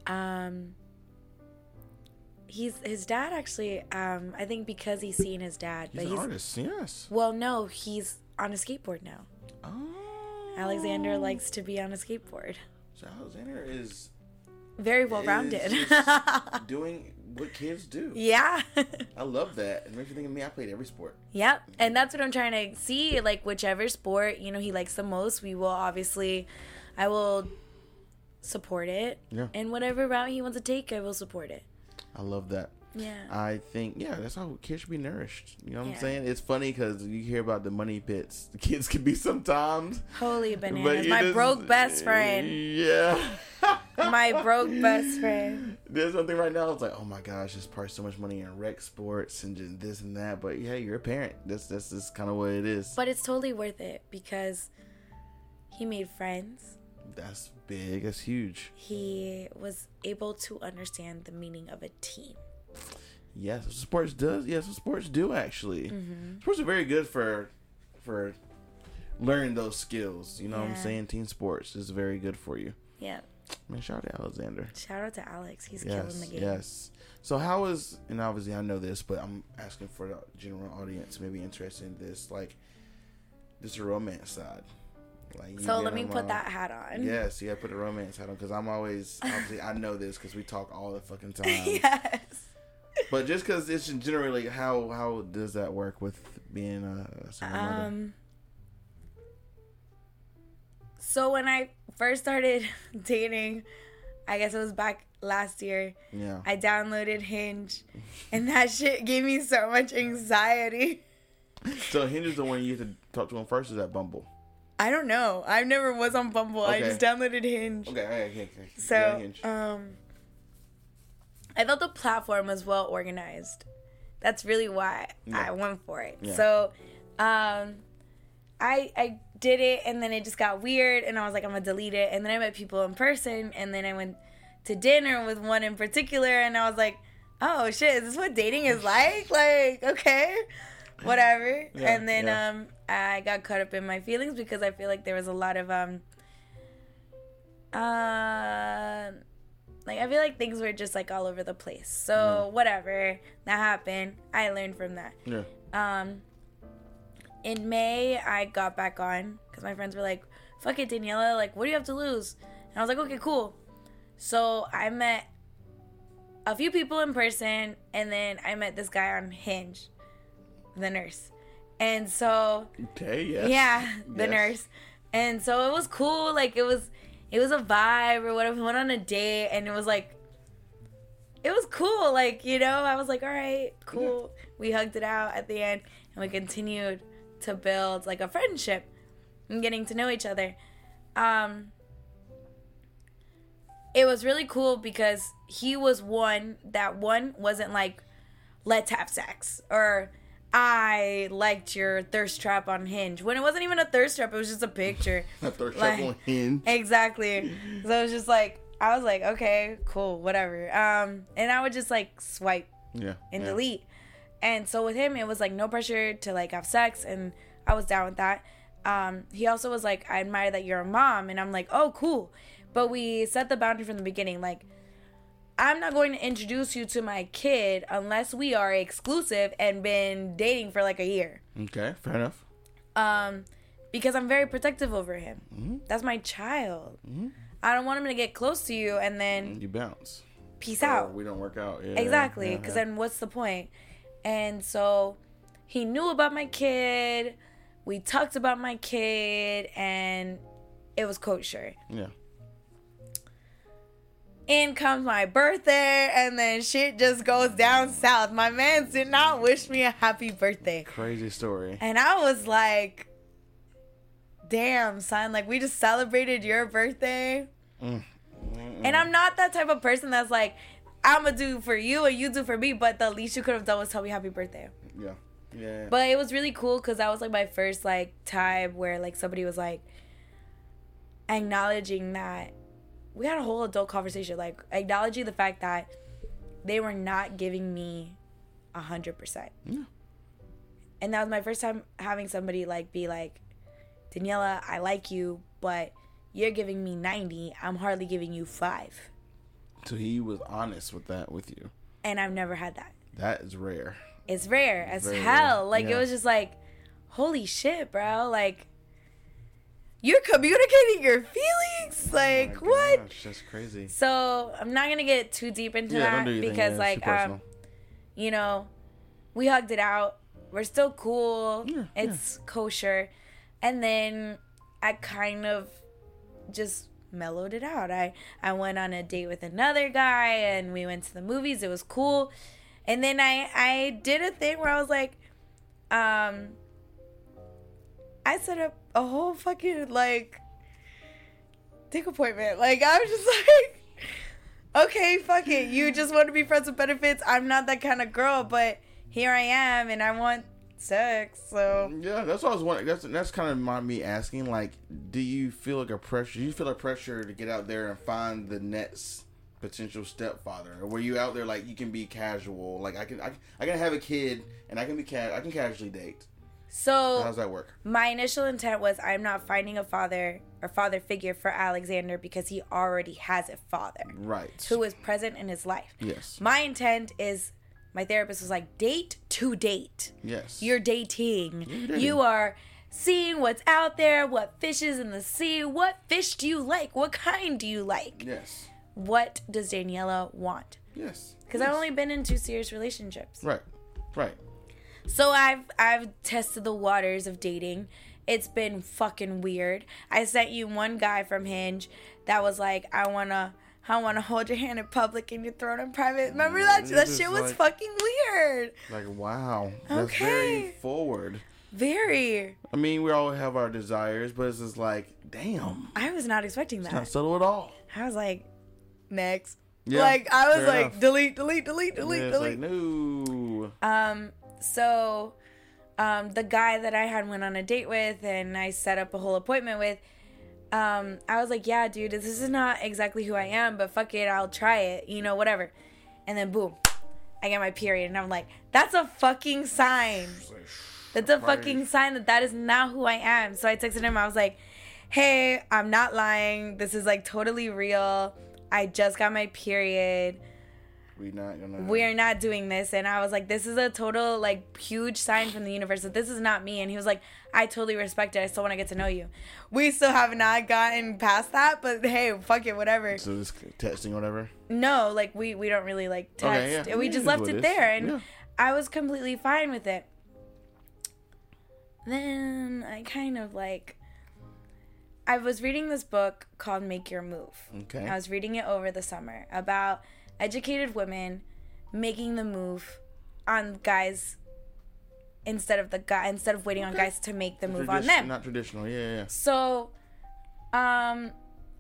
Um, he's his dad actually. Um, I think because he's seen his dad,
He's
but
an
he's
artist. Yes.
well, no, he's on a skateboard now.
Oh.
Alexander likes to be on a skateboard.
So Alexander is
Very well rounded.
doing what kids do.
Yeah.
I love that. It makes you think of me. I played every sport.
Yep. And mm-hmm. that's what I'm trying to see. Like, whichever sport, you know, he likes the most, we will obviously, I will support it.
Yeah.
And whatever route he wants to take, I will support it.
I love that.
Yeah.
I think yeah, that's how kids should be nourished. You know what
Yeah.
I'm saying? It's funny because you hear about the money pits. The kids can be sometimes.
Holy bananas. My
just-
broke best friend.
Yeah.
My broke best friend.
There's something right now. It's like, oh my gosh, just part so much money in rec sports and just this and that. But yeah, you're a parent. That's that's just kind of what it is.
But it's totally worth it because he made friends.
that's big. That's huge.
He was able to understand the meaning of a team.
Yes, sports does. Yes, sports do actually.
Mm-hmm.
Sports are very good for for learning those skills. You know what I'm saying? Team sports is very good for you.
Yeah.
Man, shout out to Alexander.
Shout out to Alex. He's
Yes,
killing the game.
yes. So how is and obviously I know this, but I'm asking for the general audience maybe interested in this, like this romance side. Like
So let me put
on-
that hat on.
Yes, you gotta put the romance hat on because I'm always obviously I know this because we talk all the fucking time.
yes.
But just because it's generally how how does that work with being a, a single mother?
Um. So when I first started dating, I guess it was back last year.
Yeah.
I downloaded Hinge, and that shit gave me so much anxiety.
so Hinge is the one you have to talk to him first. Is that Bumble?
I don't know. I never was on Bumble. I just downloaded Hinge.
Okay. Okay. Okay. okay. Yeah,
So,
Hinge.
um, I thought the platform was well organized. That's really why
Yeah.
I went for it.
Yeah.
So, um, I I did it, and then it just got weird, and I was like, I'm gonna delete it. And then I met people in person, and then I went to dinner with one in particular, and I was like, oh shit, is this what dating is like? Like, okay, whatever.
Yeah,
and then um, I got caught up in my feelings because I feel like there was a lot of um uh, like I feel like things were just like all over the place. So whatever that happened, I learned from that.
yeah.
Um, in May, I got back on because my friends were like, "Fuck it, Daniela. Like, what do you have to lose?" And I was like, "Okay, cool." So I met a few people in person, and then I met this guy on Hinge, the nurse, and so
Okay. Yes.
yeah, the
Yes.
nurse. And so it was cool. Like it was, it was a vibe or whatever. We went on a date, and it was like, it was cool. Like you know, I was like, all right, cool. We hugged it out at the end, and we continued to build like a friendship and getting to know each other. Um, it was really cool because he was one that one wasn't like let's have sex or I liked your thirst trap on Hinge when it wasn't even a thirst trap it was just a picture
A third
Like-
trouble Hinge.
exactly so it was just like I was like okay cool whatever um and I would just like swipe
Yeah.
and
yeah.
delete. And so with him, it was like no pressure to like have sex, and I was down with that. Um, he also was like, I admire that you're a mom, and I'm like, oh, cool. But we set the boundary from the beginning, like. I'm not going to introduce you to my kid unless we are exclusive and been dating for like a year.
Okay. Fair enough.
Um, because I'm very protective over him.
Mm-hmm.
That's my child. I don't want him to get close to you and then
You bounce.
peace
Or
out.
we don't work out. Yeah,
Exactly,
yeah,
because
yeah.
then what's the point? And so he knew about my kid. We talked about my kid, and it was kosher.
Yeah.
In comes my birthday, and then shit just goes down south. My man did not wish me a happy birthday.
Crazy story.
And I was like, damn, son, like we just celebrated your birthday. Mm. And I'm not that type of person that's like, I'm gonna do for you and you do for me, but the least you could have done was tell me happy birthday.
Yeah. Yeah.
But it was really cool because that was like my first like time where like somebody was like acknowledging that we had a whole adult conversation, like acknowledging the fact that they were not giving me a hundred percent.
Yeah.
And that was my first time having somebody like be like, Daniela, I like you, but you're giving me ninety. I'm hardly giving you five,
so he was honest with that with you.
and I've never had that.
That is rare.
It's rare as hell.
rare.
Like
Yeah.
it was just like, holy shit, bro. Like you're communicating your feelings. Like
Oh
what?
gosh, that's crazy.
So I'm not gonna get too deep into
Yeah,
that
do
because
yeah,
like um, you know, we hugged it out. We're still cool.
Yeah,
it's kosher. And then I kind of just mellowed it out. I I went on a date with another guy and we went to the movies. It was cool. And then I I did a thing where I was like um I set up a whole fucking like dick appointment. Like I was just like okay, fuck it. You just want to be friends with benefits. I'm not that kind of girl, but here I am and I want sex. So
Yeah, that's what I was wondering. That's that's kind of my me asking. Like, do you feel like a pressure? Do you feel a pressure to get out there and find the next potential stepfather, or were you out there like you can be casual? Like I can I, I can have a kid and I can be ca- I can casually date. How
so
does that work?
my initial intent was I'm not finding a father or father figure for Alexander because he already has a father
Right.
who is present in his life.
Yes.
My intent is my therapist was like date to date.
Yes.
You're dating.
You're dating.
You are seeing what's out there, what fishes in the sea. What fish do you like? What kind do you like?
Yes.
What does Daniela want?
Yes.
Because
yes.
I've only been in two serious relationships.
Right. Right.
So I've I've tested the waters of dating. It's been fucking weird. I sent you one guy from Hinge that was like, I wanna I wanna hold your hand in public and your throat in private. Remember that?
Mm,
That
this
shit
is
was fucking weird.
Like wow. That's very forward.
Very.
I mean, we all have our desires, but it's just like, damn,
I was not expecting that.
not subtle at all.
I was like, next.
Yeah,
like I was like,
enough.
delete, delete, delete, delete, delete.
like no.
Um, so um the guy that I had went on a date with and I set up a whole appointment with, um, I was like, Yeah, dude, this is not exactly who I am, but fuck it, I'll try it, you know, whatever. And then boom, I get my period and I'm like, That's a fucking sign. That's a fucking sign that that is not who I am. So I texted him. I was like, "Hey, I'm not lying. This is like totally real. I just got my period.
We not gonna.
We are not doing this." And I was like, "This is a total like huge sign from the universe that this is not me." And he was like, "I totally respect it. I still want to get to know you." We still have not gotten past that, but hey, fuck it, whatever.
So this testing, whatever.
No, like we we don't really like
Okay,
text.
yeah.
We
Yeah,
just left it there, and
Yeah.
I was completely fine with it. Then I kind of like. I was reading this book called Make Your Move.
Okay.
I was reading it over the summer about educated women making the move on guys instead of the guy instead of waiting on guys to make the move on them.
Not traditional. Yeah, yeah.
So, um,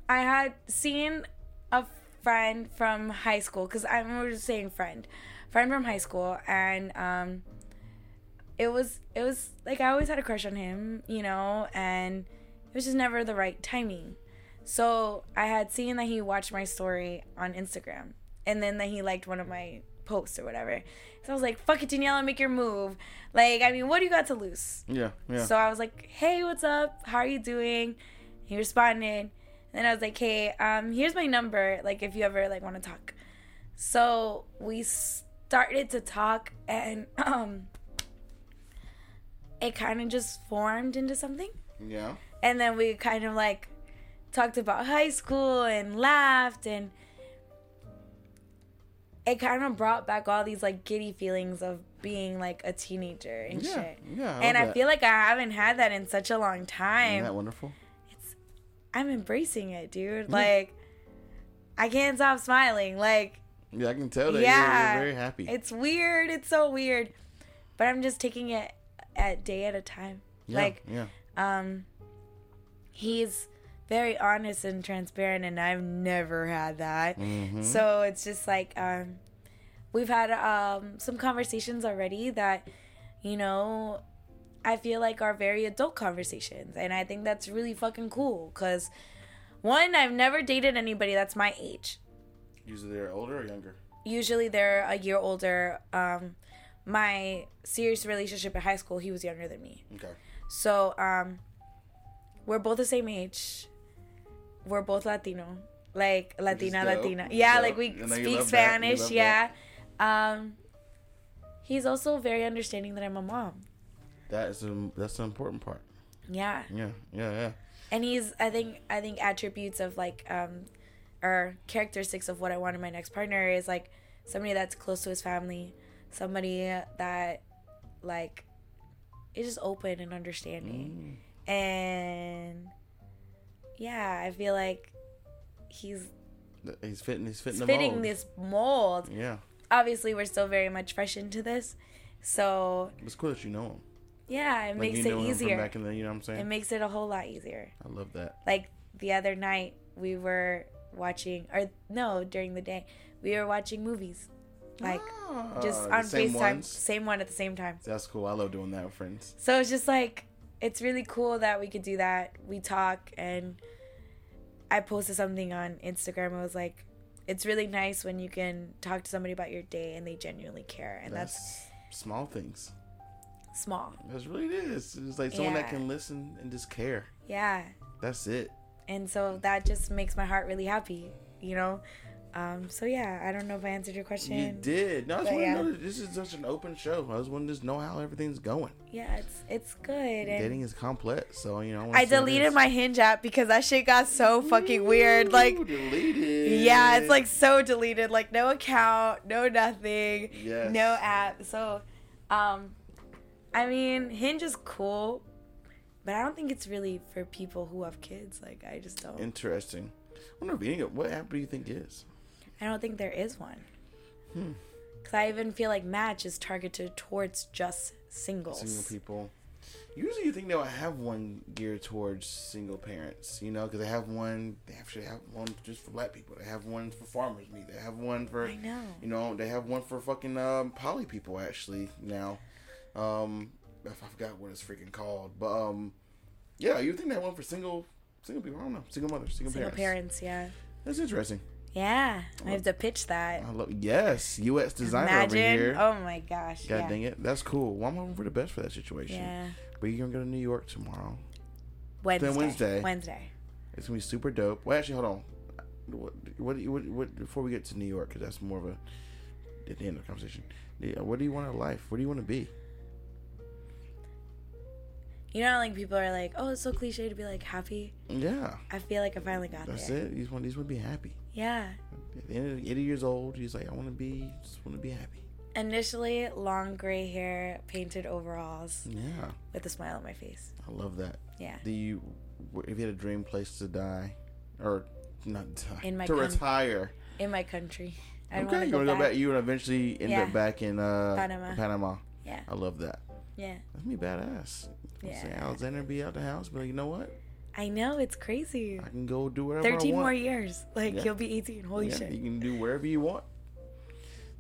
I had seen a friend from high school because I'm just saying friend, friend from high school, and um, it was it was like I always had a crush on him, you know, and it was just never the right timing. So I had seen that he watched my story on Instagram, and then that he liked one of my posts or whatever. So I was like, "Fuck it, Daniela, make your move." Like, I mean, what do you got to lose?
Yeah, yeah.
So I was like, "Hey, what's up? How are you doing?" He responded. And then I was like, "Hey, um, here's my number. Like, if you ever like want to talk." So we started to talk, and um, it kind of just formed into something.
yeah.
And then we kind of like talked about high school and laughed, and it kind of brought back all these like giddy feelings of being like a teenager and
Yeah,
shit.
yeah, I
and I
that.
feel like I haven't had that in such a long
Isn't
time.
that wonderful?
It's I'm embracing it, dude. Like, I can't stop smiling. Like,
Yeah, I can tell that
yeah,
you're, you're very happy.
It's weird. It's so weird, but I'm just taking it a day at a time.
yeah,
Like,
yeah.
um, he's very honest and transparent, and I've never had that.
Mhm.
So it's just like, um, we've had um some conversations already that, you know, I feel like are very adult conversations, and I think that's really fucking cool. Cause one, I've never dated anybody that's my age.
Usually they're older or younger.
Usually they're a year older. Um, my serious relationship in high school, he was younger than me.
Okay.
So, um, we're both the same age. We're both Latino, like Latina. Latina. Yeah,
Dope.
like we speak
love that. You
Spanish. Yeah. Um, he's also very understanding that I'm a mom.
That is a, that's the important part.
Yeah.
Yeah, yeah, yeah.
and he's I think I think attributes of like um or characteristics of what I want in my next partner is like somebody that's close to his family, somebody that like is just open and understanding. And yeah, I feel like he's
He's fitting. He's fitting. the
fitting
mold.
this mold.
Yeah,
Obviously, we're still very much fresh into this. So,
it's cool that you know him.
yeah, it
Like
makes
you
it
know him from
easier.
back in the. You know what I'm saying?
It makes it a whole lot easier.
I love that.
like the other night we were watching or no during the day we were watching movies like just
Ah,
on
same
facetime
ones?
same one at the same time
That's cool. I love doing that with friends.
so it's just like it's really cool that we could do that we talk and i posted something on instagram it was like it's really nice when you can talk to somebody about your day and they genuinely care and that's,
That's small things.
small
That's really it is. It's like someone that can listen and just care.
yeah
That's it.
and so that just makes my heart really happy you know um so yeah i don't know if i answered your question
You did. No, I just
yeah.
know this is such an open show. I just want to just know how everything's going.
Yeah, it's it's good.
Dating is complex, so you know.
I
it
deleted
is.
my Hinge app because that shit got so fucking weird. Like,
deleted.
yeah, it's like so deleted. Like, no account, no nothing,
Yes.
no app. So, um, I mean, Hinge is cool, but I don't think it's really for people who have kids. Like, I just don't.
interesting. I wonder if any, what app do you think is?
I don't think there is one.
Hmm.
Cause I even feel like Match is targeted towards just singles.
Single people. Usually, you think they'll have one geared towards single parents, you know, because they have one. They actually have one just for black people. They have one for farmers meat. They have one for
I know.
You know, they have one for fucking um, poly people actually now. Um, I forgot what it's freaking called, but um, yeah, you think they have one for single single people? I don't know, single mothers, single,
Single
parents.
parents, yeah.
That's interesting.
Yeah, I have to pitch that.
I love yes, UX designer
Imagine.
over here.
Oh my gosh.
God
yeah.
dang it, that's cool. Well, I'm hoping for the best for that situation.
Yeah.
But you're gonna go to New York tomorrow.
Wednesday.
Wednesday.
Wednesday.
It's gonna be super dope. Well, actually, hold on. What, what, what, what before we get to New York, because that's more of a at the end of the conversation. Uh, what do you want in life? What do you want to be?
You know, how like people are like, "Oh, it's so cliche to be like happy."
Yeah,
I feel like I finally got
that's
there.
it. You just want, you just want to be happy.
Yeah.
At the end of 80 years old, he's like, I want to be, just want to be happy.
Initially, long gray hair, painted overalls,
Yeah,
with a smile on my face.
I love that.
Yeah.
Do you, if you had a dream place to die, or not die,
In my
to retire?
In my country. I
okay, you
go,
want to
back.
go back? You would eventually end
Yeah.
up back in uh,
Panama.
Panama.
Yeah.
I love that.
Yeah.
That's me badass.
Yeah.
Say Alexander be out the house, but you know what?
I know it's crazy.
I can go do whatever I
13
want.
more years. Like
Yeah.
you'll be 18. Holy
yeah,
shit.
you can do wherever you want.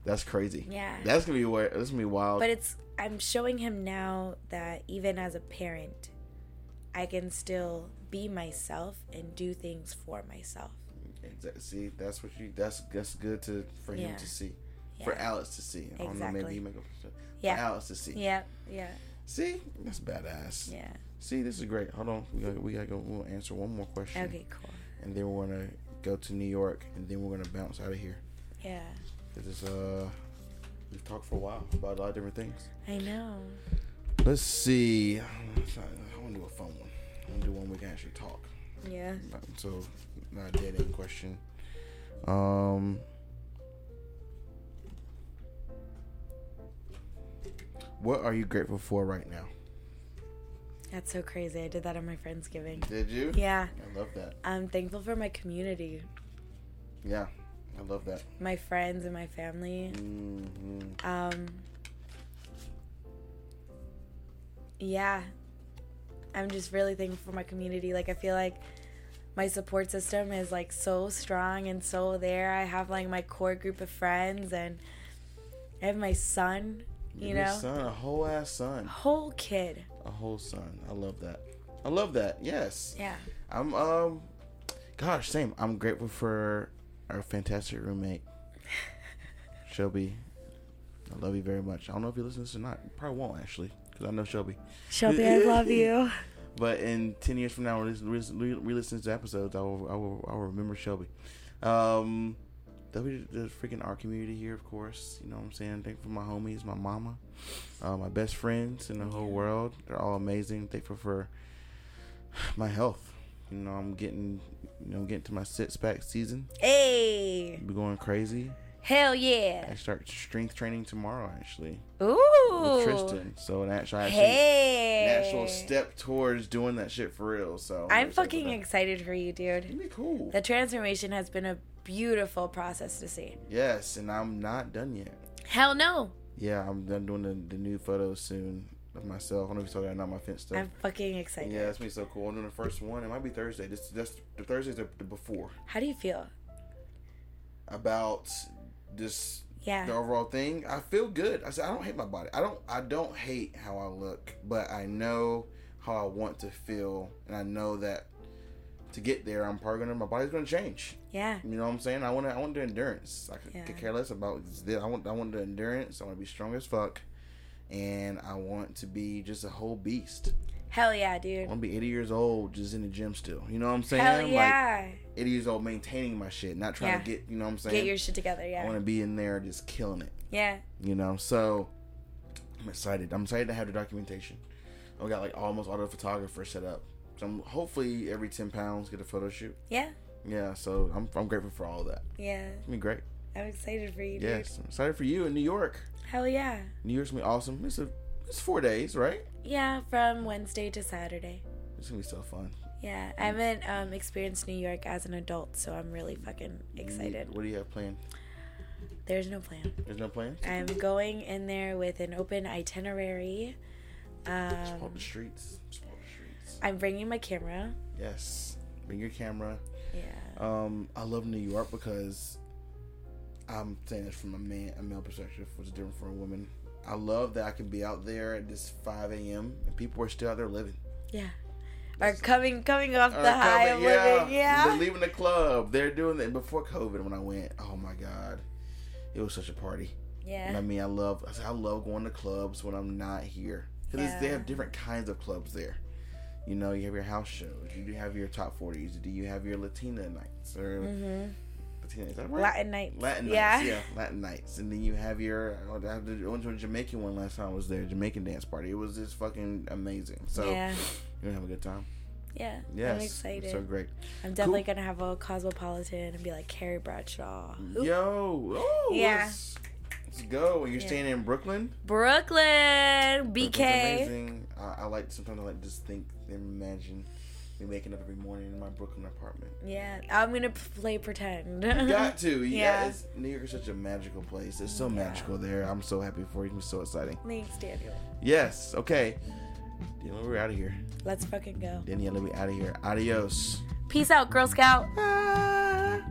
That's crazy.
Yeah.
That's gonna be where. That's gonna be wild.
But it's I'm showing him now that even as a parent, I can still be myself and do things for myself.
Exactly. See, that's what you. That's that's good to for him to see, for
Yeah.
Alex to see. I don't know. Maybe
Exactly.
make a, for
Yeah.
Alex to see.
Yeah. Yeah.
See, that's badass.
Yeah.
See, this is great. Hold on, we gotta, we gotta go. We'll answer one more question,
Okay, cool.
and then we're gonna go to New York, and then we're gonna bounce out of here.
Yeah.
Cause it's uh, we've talked for a while about a lot of different things.
I know.
Let's see. I want to do a fun one. I want to do one we can actually talk.
Yeah.
So, not a dead end question. Um. What are you grateful for right now?
That's so crazy. I did that on my Friendsgiving.
Did you?
Yeah.
I love that.
I'm thankful for my community,
Yeah, I love that.
my friends and my family.
hmm
Um Yeah. I'm just really thankful for my community. Like I feel like my support system is like so strong and so there. I have like my core group of friends and I have my son, you
Your
know.
son, a whole ass son,
Whole kid.
A whole son. I love that. I love that. Yes.
Yeah.
I'm um, gosh, same. I'm grateful for our fantastic roommate, Shelby. I love you very much. I don't know if you listen to this or not. You probably won't actually, because I know Shelby.
Shelby, I love you.
But in ten years from now, when re- re-listen to episodes, I will, I will, I will remember Shelby. Um, there'll the freaking our community here, of course. You know what I'm saying? Thankful for my homies, my mama, uh, my best friends in the whole world. They're all amazing. Thankful for my health. You know, I'm getting, you know, getting to my six pack season.
Hey,
Be going crazy.
hell yeah.
I start strength training tomorrow, actually,
Ooh.
with Tristan. So an actual, actually,
Hey.
an actual step towards doing that shit for real. So
I'm fucking excited for you, dude.
It'd be cool.
The transformation has been a beautiful process to see.
Yes, and I'm not done yet.
Hell no.
Yeah, I'm done doing the, the new photos soon of myself. I don't know if you saw that, not my fence stuff.
I'm fucking excited.
Yeah, it's gonna be so cool. I'm doing the first one. It might be Thursday. This that's the Thursdays the before
How do you feel?
about this
Yeah.
the overall thing. I feel good. I said I don't hate my body. I don't I don't hate how I look, but I know how I want to feel, and I know that to get there, I'm probably gonna my body's gonna change.
Yeah.
You know what I'm saying? I want to I want the endurance. I could,
Yeah.
could care less about this. I want I want the endurance. I want to be strong as fuck, and I want to be just a whole beast.
Hell yeah, dude.
I want to be 80 years old, just in the gym still. You know what I'm saying?
Hell
Like
yeah.
80 years old, maintaining my shit, not trying
Yeah.
to get. You know what I'm saying?
Get your shit together, Yeah.
I want to be in there just killing it.
Yeah.
You know, so I'm excited. I'm excited to have the documentation. I got like almost all the photographers set up. So I'm hopefully every 10 pounds get a photo shoot.
Yeah.
Yeah, so I'm, I'm grateful for all that.
Yeah.
It's gonna be great.
I'm excited for you, dude.
Yes, I'm excited for you in New York.
Hell yeah.
New York's gonna be awesome. It's a, it's four days, right?
Yeah, from Wednesday to Saturday.
It's gonna be so fun.
Yeah, I haven't um, experienced New York as an adult, so I'm really fucking excited.
What do you have planned?
There's no plan.
There's no plan.
I'm going in there with an open itinerary. Um,
the streets. Explore the streets.
I'm bringing my camera.
Yes. Bring your camera.
Yeah.
Um, I love New York because I'm saying this from a man, a male perspective, which is different from a woman. I love that I can be out there at this 5 a.m. and people are still out there living.
Yeah. Are coming coming off the high of
coming-
living.
They're
Yeah.
leaving the club. They're doing that before COVID. When I went, oh my god, it was such a party. And I mean, I love, I love going to clubs when I'm not here because they have different kinds of clubs there. You know, you have your house shows. You do have your top 40s. Do you have your Latina nights or
Mhm.
Latina? Is that right?
Latin nights.
Latin
yeah.
nights, yeah, Latin nights, and then you have your. I went to a Jamaican one last time I was there, Jamaican dance party. It was just fucking amazing. So
Yeah.
you're gonna have a good time.
Yeah.
Yes,
I'm excited.
So great.
I'm definitely gonna have a cosmopolitan and be like Carrie Bradshaw.
Yo, oh,
Yeah.
Let's, let's go. And you're
Yeah.
staying in Brooklyn.
Brooklyn, BK.
amazing. I, I like sometimes I like just think and imagine me waking up every morning in my Brooklyn apartment.
Yeah, I'm gonna play pretend.
You got to. Yeah.
Yeah.
It's, New York is such a magical place. It's so magical there. I'm so happy for you. It's so exciting.
Thanks, Daniel.
Yes. Okay. Daniela, we're out of here.
Let's fucking go.
Daniela, we out of here. Adios.
Peace out, Girl Scout.
Bye.